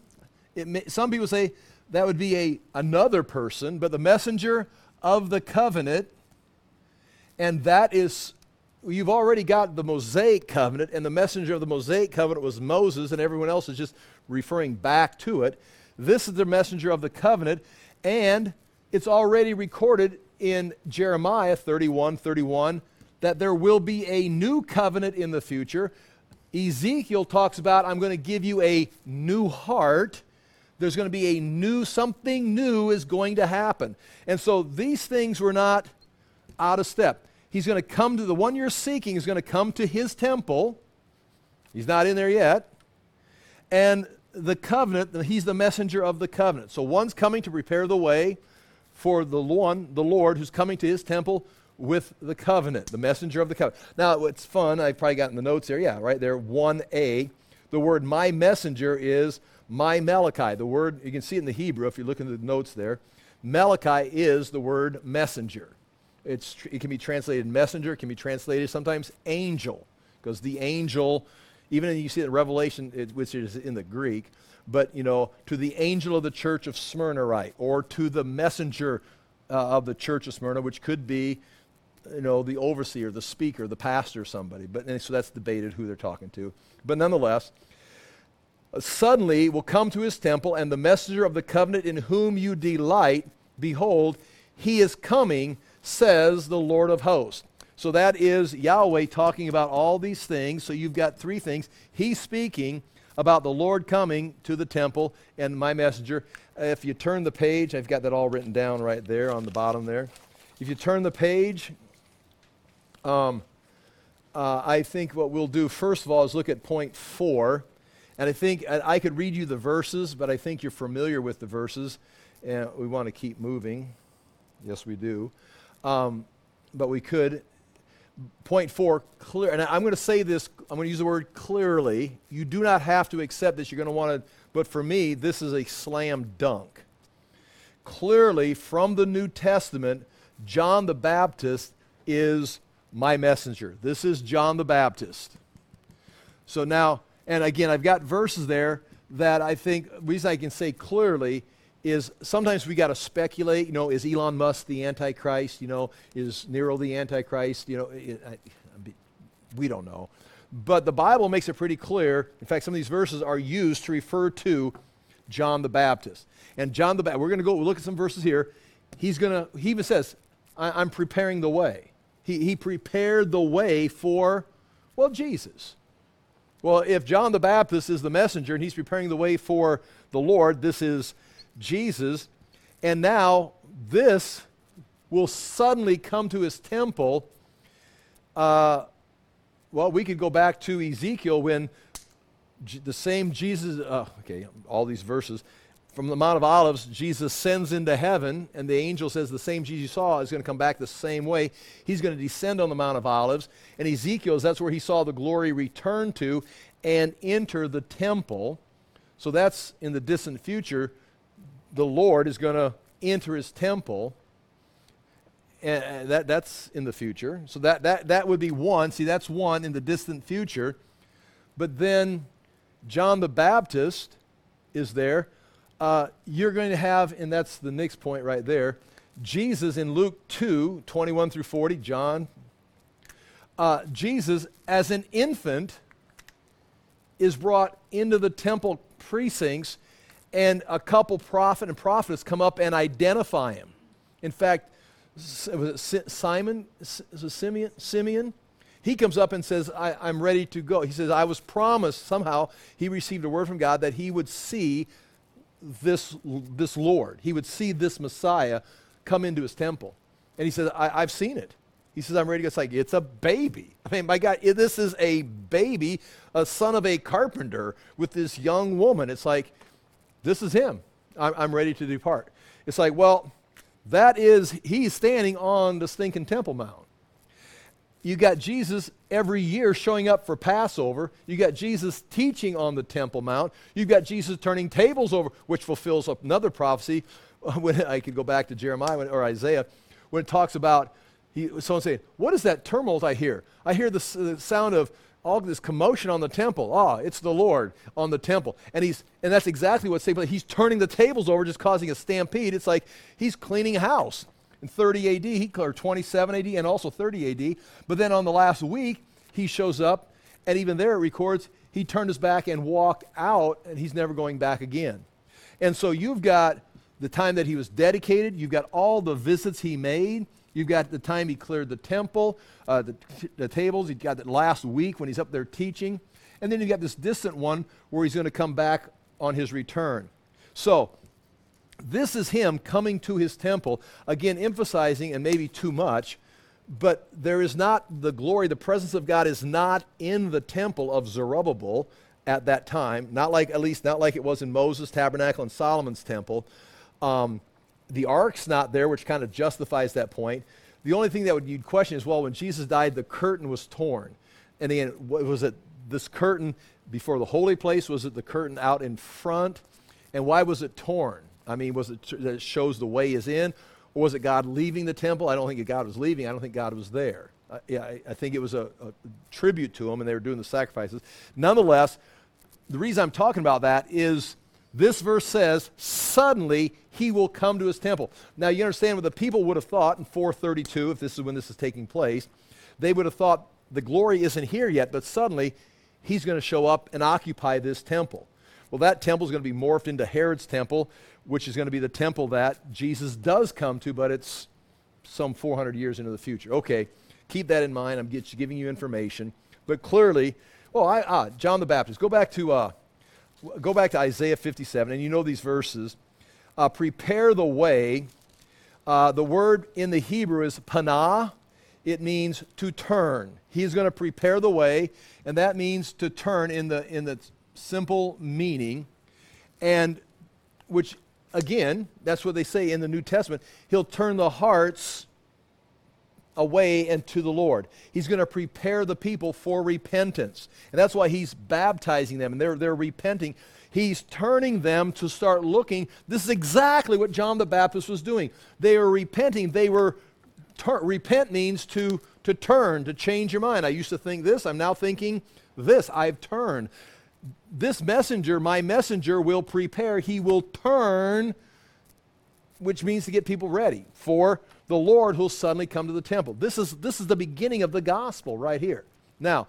May, some people say that would be a, another person, but the messenger of the covenant, and that is, you've already got the Mosaic covenant, and the messenger of the Mosaic covenant was Moses, and everyone else is just referring back to it. This is the messenger of the covenant, and it's already recorded in Jeremiah 31 31 that there will be a new covenant in the future. Ezekiel talks about, I'm going to give you a new heart. There's going to be a new, something new is going to happen. And so these things were not out of step. He's going to come to the one you're seeking, is going to come to his temple. He's not in there yet. And the covenant, he's the messenger of the covenant. So one's coming to prepare the way for the one, the Lord, who's coming to his temple with the covenant, the messenger of the covenant. Now, it's fun. I've probably gotten the notes there. Yeah, right there, 1a. The word my messenger is my Malachi. The word, you can see it in the Hebrew if you look in the notes there. Malachi is the word messenger. It's, it can be translated messenger, it can be translated sometimes angel, because the angel, even you see it in Revelation, it, which is in the Greek, but you know, to the angel of the church of Smyrna right? or to the messenger uh, of the church of Smyrna, which could be, you know, the overseer, the speaker, the pastor, somebody. But so that's debated who they're talking to. But nonetheless, suddenly will come to his temple, and the messenger of the covenant in whom you delight, behold, he is coming, says the Lord of hosts. So that is Yahweh talking about all these things. So you've got three things. He's speaking about the Lord coming to the temple and my messenger. If you turn the page, I've got that all written down right there on the bottom there. If you turn the page, um, uh, I think what we'll do first of all is look at point four. And I think I could read you the verses, but I think you're familiar with the verses, and we want to keep moving. Yes, we do. Um, but we could. Point four, clear. And I'm going to say this, I'm going to use the word clearly. You do not have to accept this. You're going to want to, but for me, this is a slam dunk. Clearly, from the New Testament, John the Baptist is my messenger. This is John the Baptist. So now, and again, I've got verses there that I think, reason I can say clearly is sometimes we got to speculate, you know, is Elon Musk the Antichrist? You know, is Nero the Antichrist? You know, it, I, we don't know. But the Bible makes it pretty clear. In fact, some of these verses are used to refer to John the Baptist. And John the Baptist, we're going to go look at some verses here. He's going to, he even says, I, am preparing the way. He, he prepared the way for, well, Jesus. Well, if John the Baptist is the messenger and he's preparing the way for the Lord, this is Jesus. And now this will suddenly come to his temple. Uh, well, we could go back to Ezekiel when J- the same Jesus, uh, okay, all these verses, from the Mount of Olives, Jesus sends into heaven, and the angel says the same Jesus saw is going to come back the same way. He's going to descend on the Mount of Olives. And Ezekiel's, that's where he saw the glory return to and enter the temple. So that's in the distant future. The Lord is going to enter his temple. And that, that's in the future. So that, that, that would be one. See, that's one in the distant future. But then John the Baptist is there uh, you're going to have, and that's the next point right there, Jesus in Luke 2 21 through 40, John, uh, Jesus as an infant is brought into the temple precincts, and a couple prophet and prophetess come up and identify him. In fact, was it Simon, Is it Simeon, Simeon? He comes up and says, I, am ready to go. He says, I was promised somehow, he received a word from God that he would see this, this Lord. He would see this Messiah come into his temple. And he says, I, have seen it. He says, I'm ready to go. It's like, it's a baby. I mean, my God, this is a baby, a son of a carpenter with this young woman. It's like, this is him. I'm, I'm ready to depart. It's like, well, that is, he's standing on the stinking Temple Mount you got Jesus every year showing up for Passover. You got Jesus teaching on the Temple Mount. You've got Jesus turning tables over, which fulfills another prophecy. When I could go back to Jeremiah or Isaiah, when it talks about he, someone saying, "What is that tumult I hear? I hear the, the sound of all this commotion on the temple. Ah, it's the Lord on the temple. And he's and that's exactly what's place. He's turning the tables over, just causing a stampede. It's like he's cleaning house in 30 AD, he, or 27 AD, and also 30 AD. But then on the last week, he shows up, and even there it records he turned his back and walked out, and he's never going back again. And so you've got the time that he was dedicated, you've got all the visits he made, you've got the time he cleared the temple, uh, the, the tables, you've got that last week when he's up there teaching, and then you've got this distant one where he's going to come back on his return. So this is him coming to his temple, again, emphasizing, and maybe too much, but there is not the glory, the presence of God is not in the temple of Zerubbabel at that time, not like, at least not like it was in Moses' tabernacle and Solomon's temple. Um, the ark's not there, which kind of justifies that point. The only thing that would, you'd question is, well, when Jesus died, the curtain was torn. And again, was it this curtain before the holy place? Was it the curtain out in front? And why was it torn? I mean, was it that it shows the way is in? Or was it God leaving the temple? I don't think God was leaving. I don't think God was there. Uh, yeah, I, I, think it was a, a tribute to him and they were doing the sacrifices. Nonetheless, the reason I'm talking about that is this verse says, suddenly he will come to his temple. Now, you understand what the people would have thought in 432, if this is when this is taking place. They would have thought the glory isn't here yet, but suddenly he's going to show up and occupy this temple. Well, that temple is going to be morphed into Herod's temple, which is going to be the temple that Jesus does come to, but it's some 400 years into the future. Okay, keep that in mind. I'm giving you information. But clearly, well, I, ah, John the Baptist. Go back to uh, go back to Isaiah 57, and you know these verses. Uh, prepare the way. Uh, the word in the Hebrew is panah. It means to turn. He's going to prepare the way, and that means to turn in the in the simple meaning, and which again, that's what they say in the New Testament. He'll turn the hearts away and to the Lord. He's going to prepare the people for repentance. And that's why he's baptizing them and they're, they're repenting. He's turning them to start looking. This is exactly what John the Baptist was doing. They were repenting. They were, tur- repent means to, to turn, to change your mind. I used to think this, I'm now thinking this. I've turned. This messenger, my messenger, will prepare. He will turn, which means to get people ready for the Lord who'll suddenly come to the temple. This is, this is the beginning of the gospel right here. Now,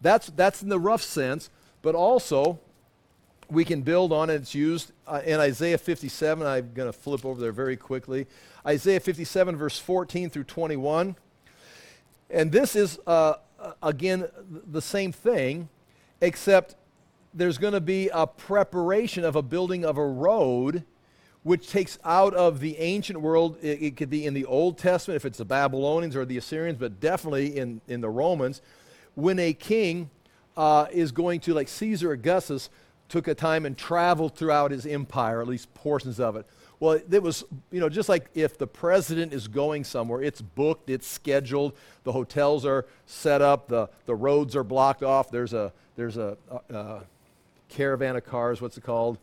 that's, that's in the rough sense, but also we can build on it. It's used uh, in Isaiah 57. I'm going to flip over there very quickly. Isaiah 57, verse 14 through 21. And this is, uh, again, the same thing, except there's going to be a preparation of a building of a road which takes out of the ancient world, it, it, could be in the Old Testament, if it's the Babylonians or the Assyrians, but definitely in, in the Romans, when a king uh, is going to, like Caesar Augustus, took a time and traveled throughout his empire, at least portions of it. Well, it was, you know, just like if the president is going somewhere, it's booked, it's scheduled, the hotels are set up, the, the roads are blocked off, there's a, there's a, a, a caravan of cars, what's it called?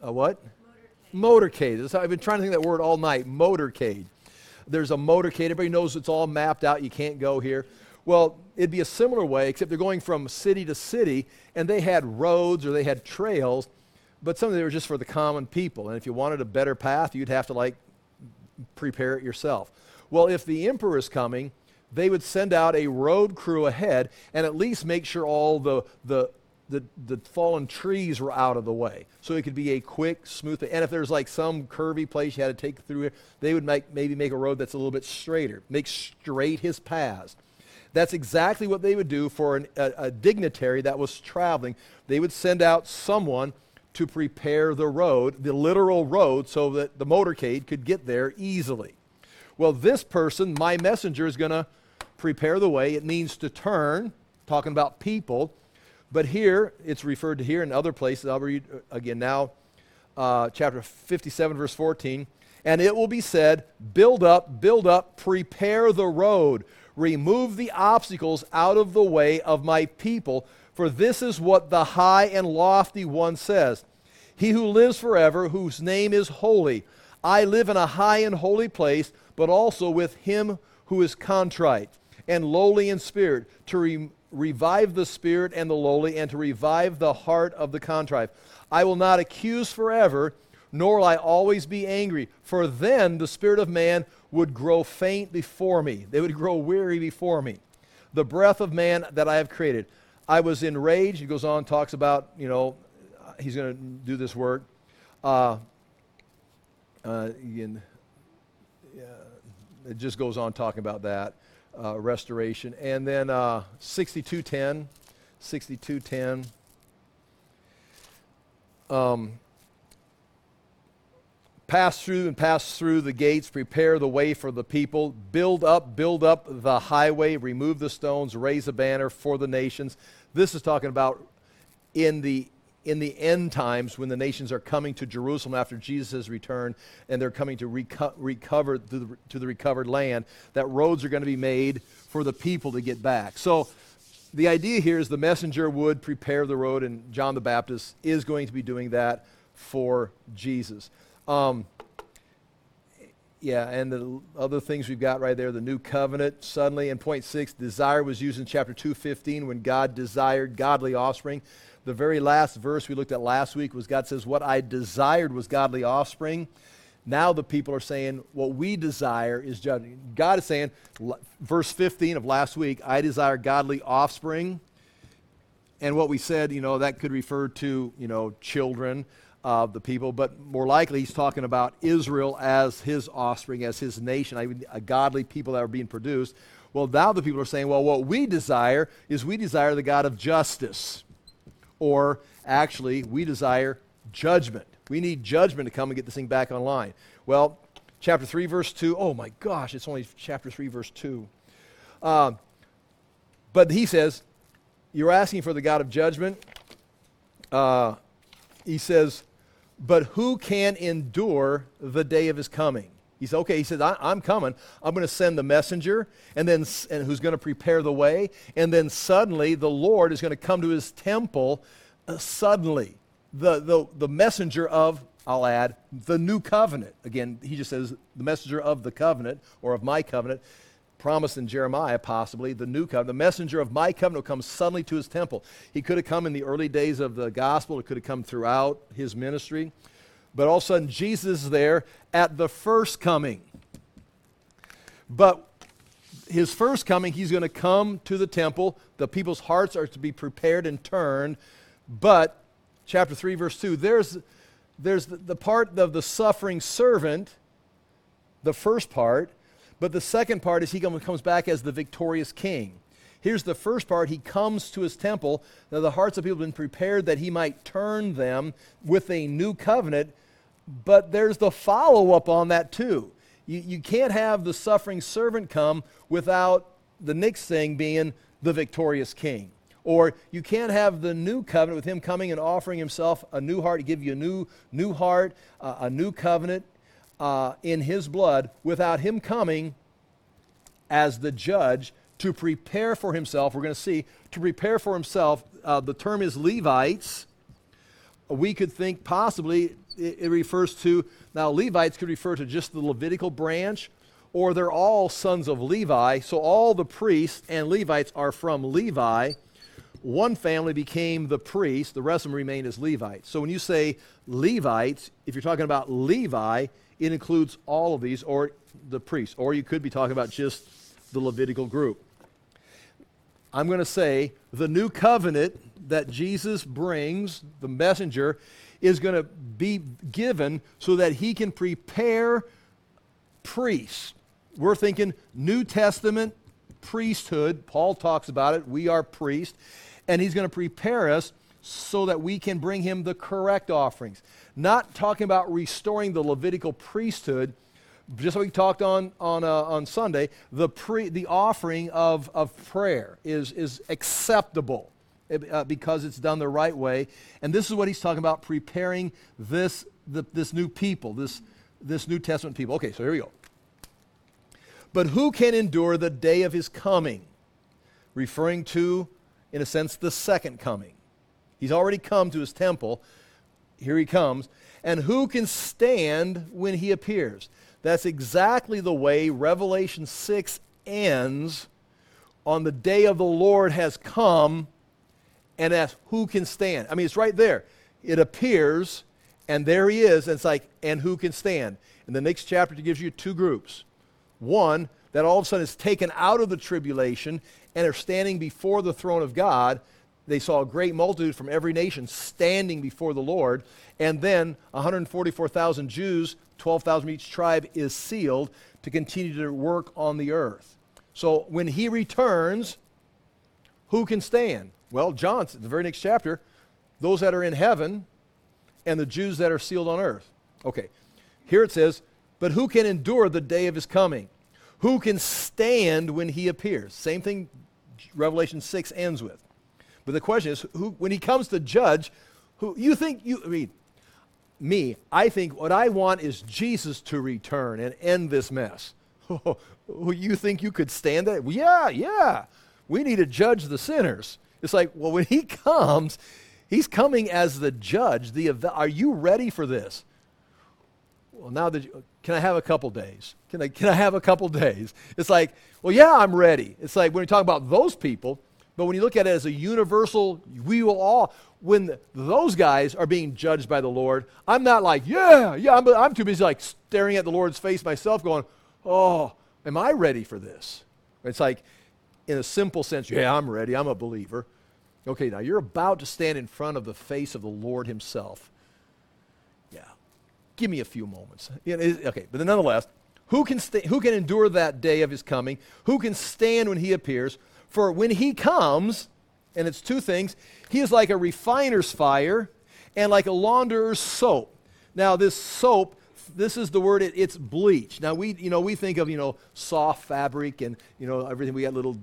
A what? Motorcade. I've been trying to think that word all night. Motorcade. There's a motorcade. Everybody knows it's all mapped out. You can't go here. Well, it'd be a similar way, except they're going from city to city, and they had roads or they had trails, but some of them were just for the common people. And if you wanted a better path, you'd have to like prepare it yourself. Well, if the emperor is coming, they would send out a road crew ahead and at least make sure all the, the the, the fallen trees were out of the way. So it could be a quick, smooth And if there's like some curvy place you had to take through it, they would make, maybe make a road that's a little bit straighter, make straight his paths. That's exactly what they would do for an, a, a dignitary that was traveling. They would send out someone to prepare the road, the literal road, so that the motorcade could get there easily. Well, this person, my messenger, is going to prepare the way. It means to turn, talking about people but here, it's referred to here in other places. I'll read uh, again now, uh, chapter 57, verse 14. And it will be said, Build up, build up, prepare the road, remove the obstacles out of the way of my people, for this is what the high and lofty one says. He who lives forever, whose name is holy. I live in a high and holy place, but also with him who is contrite and lowly in spirit, to, revive the spirit and the lowly, and to revive the heart of the contrite. I will not accuse forever, nor will I always be angry, for then the spirit of man would grow faint before me. They would grow weary before me. The breath of man that I have created. I was enraged. He goes on, talks about, you know, he's going to do this work. Uh, uh, again, it just goes on talking about that uh, restoration. And then uh, 6210, 6210. Um, pass through and pass through the gates, prepare the way for the people, build up, build up the highway, remove the stones, raise a banner for the nations. This is talking about in the in the end times when the nations are coming to Jerusalem after Jesus' return and they're coming to reco- recover to the, to the recovered land, that roads are going to be made for the people to get back. So the idea here is the messenger would prepare the road, and John the Baptist is going to be doing that for Jesus. Um, yeah, and the other things we've got right there, the new covenant, suddenly, in point six, desire was used in chapter 215 when God desired godly offspring. The very last verse we looked at last week was God says, What I desired was godly offspring. Now the people are saying, What we desire is judging. God is saying, verse 15 of last week, I desire godly offspring. And what we said, you know, that could refer to, you know, children of the people, but more likely he's talking about Israel as his offspring, as his nation, a godly people that are being produced. Well, now the people are saying, well, what we desire is we desire the God of justice. Or actually, we desire judgment. We need judgment to come and get this thing back online. Well, chapter 3, verse 2. Oh my gosh, it's only chapter 3, verse 2. Uh, but he says, You're asking for the God of judgment. Uh, he says, but who can endure the day of his coming? He said, okay, he said, I, am coming. I'm going to send the messenger, and then and who's going to prepare the way. And then suddenly the Lord is going to come to his temple. Uh, suddenly, the, the, the messenger of, I'll add, the new covenant. Again, he just says, the messenger of the covenant, or of my covenant promised in Jeremiah, possibly, the new covenant. The messenger of my covenant will come suddenly to his temple. He could have come in the early days of the gospel, it could have come throughout his ministry. But all of a sudden, Jesus is there at the first coming. But his first coming, he's going to come to the temple. The people's hearts are to be prepared and turned. But, chapter 3, verse 2, there's, there's the, the part of the suffering servant, the first part, but the second part is he comes back as the victorious king. Here's the first part. He comes to his temple. Now, the hearts of people have been prepared that he might turn them with a new covenant. But there's the follow up on that, too. You, you can't have the suffering servant come without the next thing being the victorious king. Or you can't have the new covenant with him coming and offering himself a new heart to give you a new, new heart, uh, a new covenant uh, in his blood without him coming as the judge to prepare for himself. We're going to see, to prepare for himself. Uh, the term is Levites. We could think possibly it, it refers to, now, Levites could refer to just the Levitical branch, or they're all sons of Levi. So all the priests and Levites are from Levi. One family became the priest, the rest of them remained as Levites. So when you say Levites, if you're talking about Levi, it includes all of these, or the priests, or you could be talking about just the Levitical group. I'm going to say the new covenant that Jesus brings, the messenger, is going to be given so that he can prepare priests. We're thinking New Testament priesthood. Paul talks about it. We are priests. And he's going to prepare us so that we can bring him the correct offerings. Not talking about restoring the Levitical priesthood, just like we talked on, on, uh, on Sunday, the, pre, the offering of, of prayer is, is acceptable uh, because it's done the right way. And this is what he's talking about preparing this, the, this new people, this, this New Testament people. Okay, so here we go. But who can endure the day of his coming? Referring to, in a sense, the second coming. He's already come to his temple. Here he comes. And who can stand when he appears? That's exactly the way Revelation 6 ends on the day of the Lord has come and asks, Who can stand? I mean, it's right there. It appears, and there he is, and it's like, And who can stand? And the next chapter gives you two groups. One that all of a sudden is taken out of the tribulation and are standing before the throne of God they saw a great multitude from every nation standing before the Lord. And then 144,000 Jews, 12,000 from each tribe, is sealed to continue to work on the earth. So when he returns, who can stand? Well, John, the very next chapter, those that are in heaven and the Jews that are sealed on earth. Okay, here it says, But who can endure the day of his coming? Who can stand when he appears? Same thing Revelation 6 ends with. But the question is, who, when he comes to judge, who you think you I mean, me, I think what I want is Jesus to return and end this mess. you think you could stand that? yeah, yeah. We need to judge the sinners. It's like, well, when he comes, he's coming as the judge. The are you ready for this? well, now that you, can I have a couple days? Can I, can I have a couple days? It's like, well, yeah, I'm ready. It's like when you talk about those people, but when you look at it as a universal, we will all, when those guys are being judged by the Lord, I'm not like, yeah, yeah, I'm, I'm too busy like staring at the Lord's face myself going, oh, am I ready for this? It's like, in a simple sense, yeah, I'm ready. I'm a believer. Okay, now you're about to stand in front of the face of the Lord Himself. Yeah, give me a few moments. Yeah, okay, but nonetheless, who can, who can endure that day of His coming? Who can stand when He appears? For when He comes, and it's two things, He is like a refiner's fire and like a launderer's soap. Now, this soap this is the word it, it's bleach now we you know we think of you know soft fabric and you know everything we got little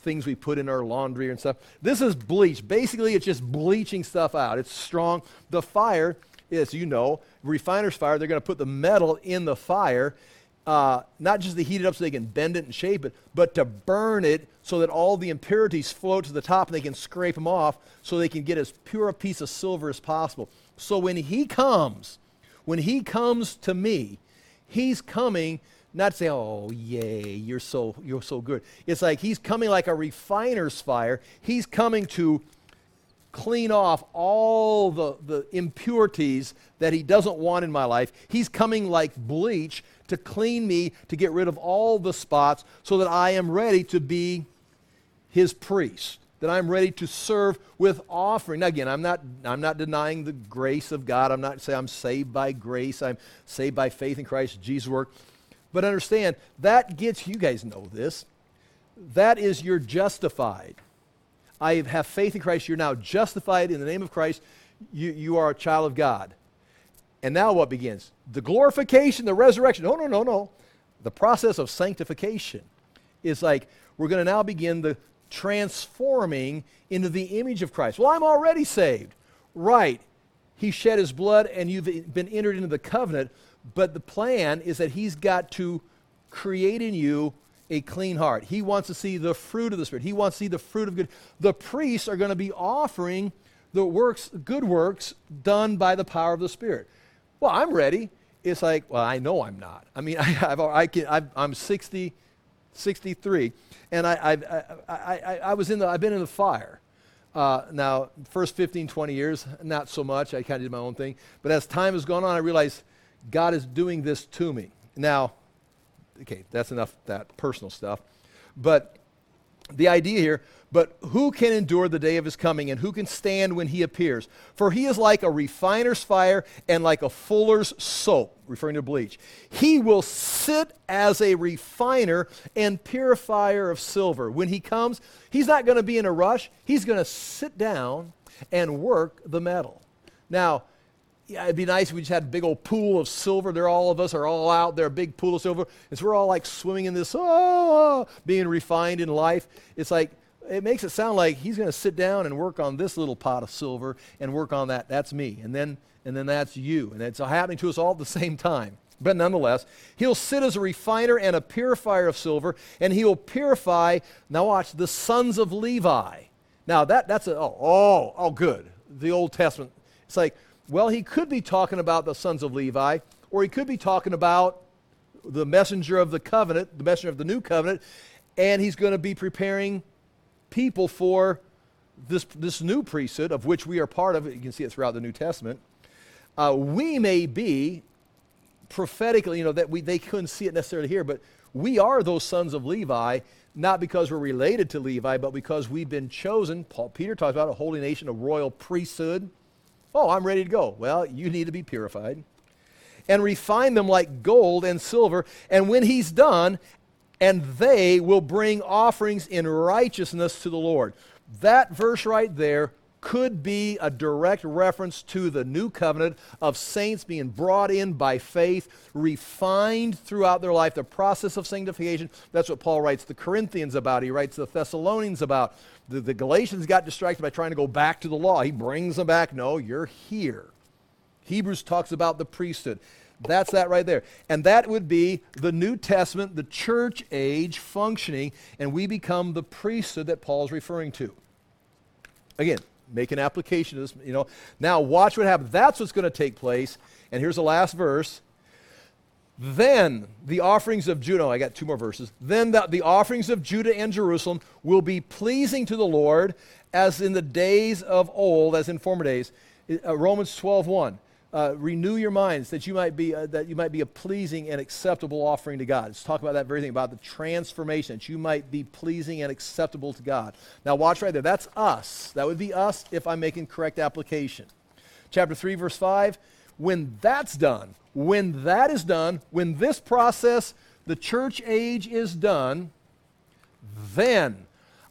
things we put in our laundry and stuff. This is bleach. Basically, it's just bleaching stuff out. It's strong. The fire is, you know, refiner's fire, they're going to put the metal in the fire, uh, not just to heat it up so they can bend it and shape it, but to burn it so that all the impurities float to the top and they can scrape them off so they can get as pure a piece of silver as possible. So when he comes, when he comes to me, he's coming not say, "Oh, yay, you're so you're so good." It's like he's coming like a refiner's fire. He's coming to clean off all the, the impurities that he doesn't want in my life. He's coming like bleach to clean me, to get rid of all the spots so that I am ready to be his priest, that I'm ready to serve with offering. Now, again, I'm not, I'm not denying the grace of God. I'm not saying I'm saved by grace. I'm saved by faith in Christ, Jesus' work. But understand, that gets, you guys know this, that is you're justified. I have faith in Christ. You're now justified in the name of Christ. You, you are a child of God. And now what begins? The glorification, the resurrection. No, no, no, no. The process of sanctification is like we're going to now begin the transforming into the image of Christ. Well, I'm already saved. Right. He shed his blood and you've been entered into the covenant. But the plan is that he's got to create in you a clean heart. He wants to see the fruit of the Spirit. He wants to see the fruit of good. The priests are going to be offering the works, good works done by the power of the Spirit. Well, I'm ready. It's like, well, I know I'm not. I mean, I, I can, i am 60, 63, and I, I, I, I, was in the, I've been in the fire. Uh, now, first 15, 20 years, not so much. I kind of did my own thing. But as time has gone on, I realized God is doing this to me. Now, okay, that's enough that personal stuff. But the idea here, but who can endure the day of his coming and who can stand when he appears? For he is like a refiner's fire and like a fuller's soap, referring to bleach. He will sit as a refiner and purifier of silver. When he comes, he's not going to be in a rush. He's going to sit down and work the metal. Now, yeah, it'd be nice if we just had a big old pool of silver. There, all of us are all out there, a big pool of silver. And so we're all like swimming in this, oh, being refined in life. It's like, it makes it sound like he's going to sit down and work on this little pot of silver and work on that. That's me. And then, and then that's you. And it's happening to us all at the same time. But nonetheless, he'll sit as a refiner and a purifier of silver, and he will purify, now watch, the sons of Levi. Now, that, that's a, oh, oh, oh, good. The Old Testament. It's like, well, he could be talking about the sons of Levi, or he could be talking about the messenger of the covenant, the messenger of the new covenant, and he's going to be preparing people for this, this new priesthood of which we are part of. You can see it throughout the New Testament. Uh, we may be prophetically, you know, that we, they couldn't see it necessarily here, but we are those sons of Levi, not because we're related to Levi, but because we've been chosen. Paul Peter talks about a holy nation, a royal priesthood. Oh, I'm ready to go. Well, you need to be purified. And refine them like gold and silver. And when he's done, and they will bring offerings in righteousness to the Lord. That verse right there could be a direct reference to the new covenant of saints being brought in by faith, refined throughout their life, the process of sanctification. That's what Paul writes the Corinthians about. He writes the Thessalonians about. The, the Galatians got distracted by trying to go back to the law. He brings them back. No, you're here. Hebrews talks about the priesthood. That's that right there. And that would be the New Testament, the church age functioning, and we become the priesthood that Paul's referring to. Again, make an application to this. You know, now watch what happens. That's what's going to take place. And here's the last verse. Then the offerings of Judah, oh, I got two more verses. Then the, the offerings of Judah and Jerusalem will be pleasing to the Lord as in the days of old, as in former days. Uh, Romans 12 1. Uh, renew your minds that you might be uh, that you might be a pleasing and acceptable offering to God. Let's talk about that very thing about the transformation that you might be pleasing and acceptable to God. Now watch right there. That's us. That would be us if I'm making correct application. Chapter 3 verse 5, when that's done, when that is done, when this process, the church age is done, then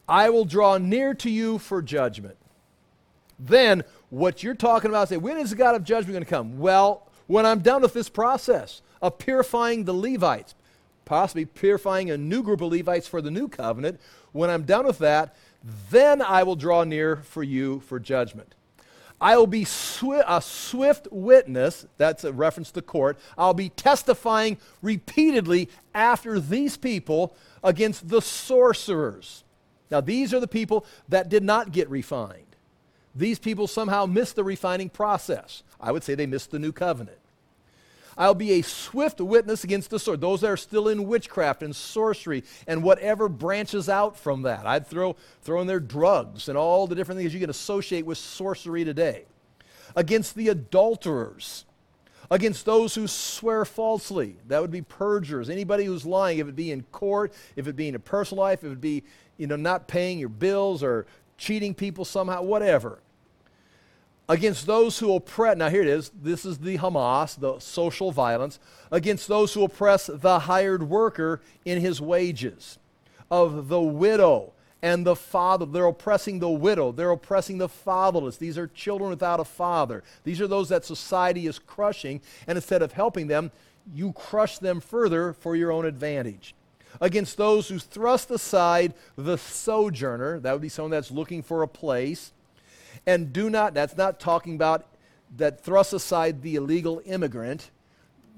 I will draw near to you for judgment. Then what you're talking about, say, when is the God of judgment going to come? Well, when I'm done with this process of purifying the Levites, possibly purifying a new group of Levites for the new covenant, when I'm done with that, then I will draw near for you for judgment. I will be swi- a swift witness, that's a reference to court. I'll be testifying repeatedly after these people against the sorcerers. Now, these are the people that did not get refined. These people somehow missed the refining process. I would say they missed the new covenant. I'll be a swift witness against the sword. Those that are still in witchcraft and sorcery and whatever branches out from that. I'd throw, throw in there drugs and all the different things you can associate with sorcery today. Against the adulterers. Against those who swear falsely. That would be perjurers. Anybody who's lying, if it be in court, if it be in a personal life, if it be, you know, not paying your bills or cheating people somehow, whatever. Against those who oppress, now here it is, this is the Hamas, the social violence, against those who oppress the hired worker in his wages, of the widow and the father. They're oppressing the widow, they're oppressing the fatherless. These are children without a father. These are those that society is crushing, and instead of helping them, you crush them further for your own advantage against those who thrust aside the sojourner, that would be someone that's looking for a place, and do not, that's not talking about that thrust aside the illegal immigrant,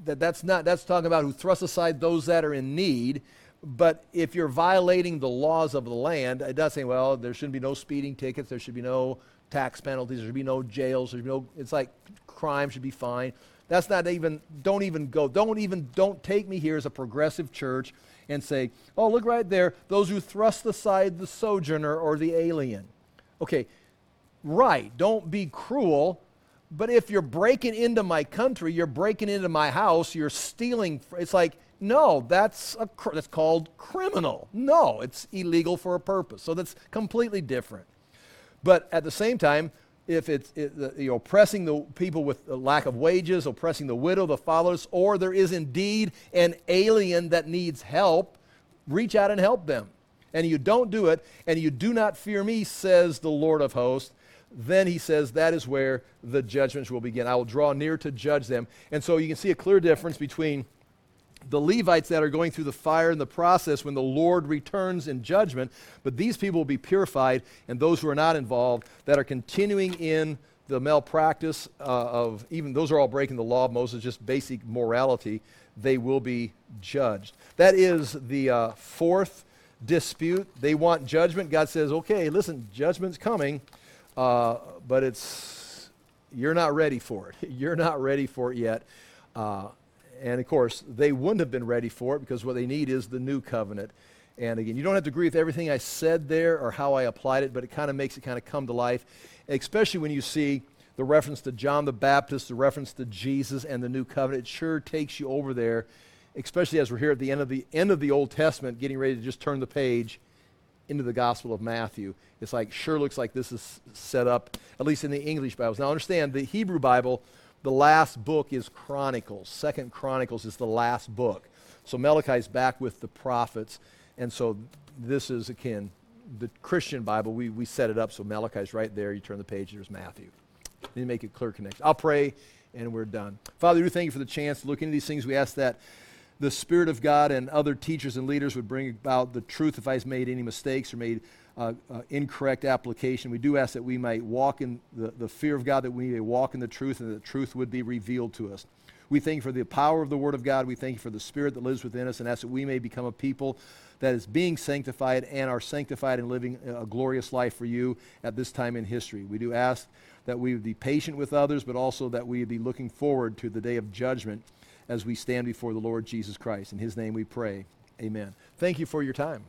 that that's not, that's talking about who thrust aside those that are in need. But if you're violating the laws of the land, it does say, well, there shouldn't be no speeding tickets, there should be no tax penalties, there should be no jails, there should be no, it's like crime should be fine. That's not even, don't even go. Don't even, don't take me here as a progressive church and say, oh, look right there, those who thrust aside the sojourner or the alien. Okay, right, don't be cruel, but if you're breaking into my country, you're breaking into my house, you're stealing, it's like, no, that's, a, that's called criminal. No, it's illegal for a purpose. So that's completely different. But at the same time, if it's it, you know, oppressing the people with a lack of wages, oppressing the widow, the fatherless, or there is indeed an alien that needs help, reach out and help them. And you don't do it, and you do not fear me, says the Lord of hosts, then he says that is where the judgments will begin. I will draw near to judge them. And so you can see a clear difference between the Levites that are going through the fire and the process when the Lord returns in judgment, but these people will be purified, and those who are not involved that are continuing in the malpractice uh, of even those are all breaking the law of Moses, just basic morality, they will be judged. That is the uh, fourth dispute. They want judgment. God says, okay, listen, judgment's coming, uh, but it's you're not ready for it. You're not ready for it yet. And of course, they wouldn't have been ready for it because what they need is the new covenant. And again, you don't have to agree with everything I said there or how I applied it, but it kind of makes it kind of come to life, especially when you see the reference to John the Baptist, the reference to Jesus and the new covenant. It sure takes you over there, especially as we're here at the end of the end of the Old Testament, getting ready to just turn the page into the Gospel of Matthew. It's like sure looks like this is set up, at least in the English Bibles. Now understand the Hebrew Bible the last book is Chronicles. Second Chronicles is the last book. So Malachi's back with the prophets. And so this is, again, the Christian Bible. We, we set it up so Malachi's right there. You turn the page, there's Matthew. Then make a clear connection. I'll pray, and we're done. Father, we thank you for the chance to look into these things. We ask that the Spirit of God and other teachers and leaders would bring about the truth if I've made any mistakes or made uh, uh, incorrect application. We do ask that we might walk in the, the fear of God, that we may walk in the truth, and that the truth would be revealed to us. We thank you for the power of the Word of God. We thank you for the Spirit that lives within us, and ask that we may become a people that is being sanctified and are sanctified and living a glorious life for you at this time in history. We do ask that we would be patient with others, but also that we be looking forward to the day of judgment as we stand before the Lord Jesus Christ. In his name we pray. Amen. Thank you for your time.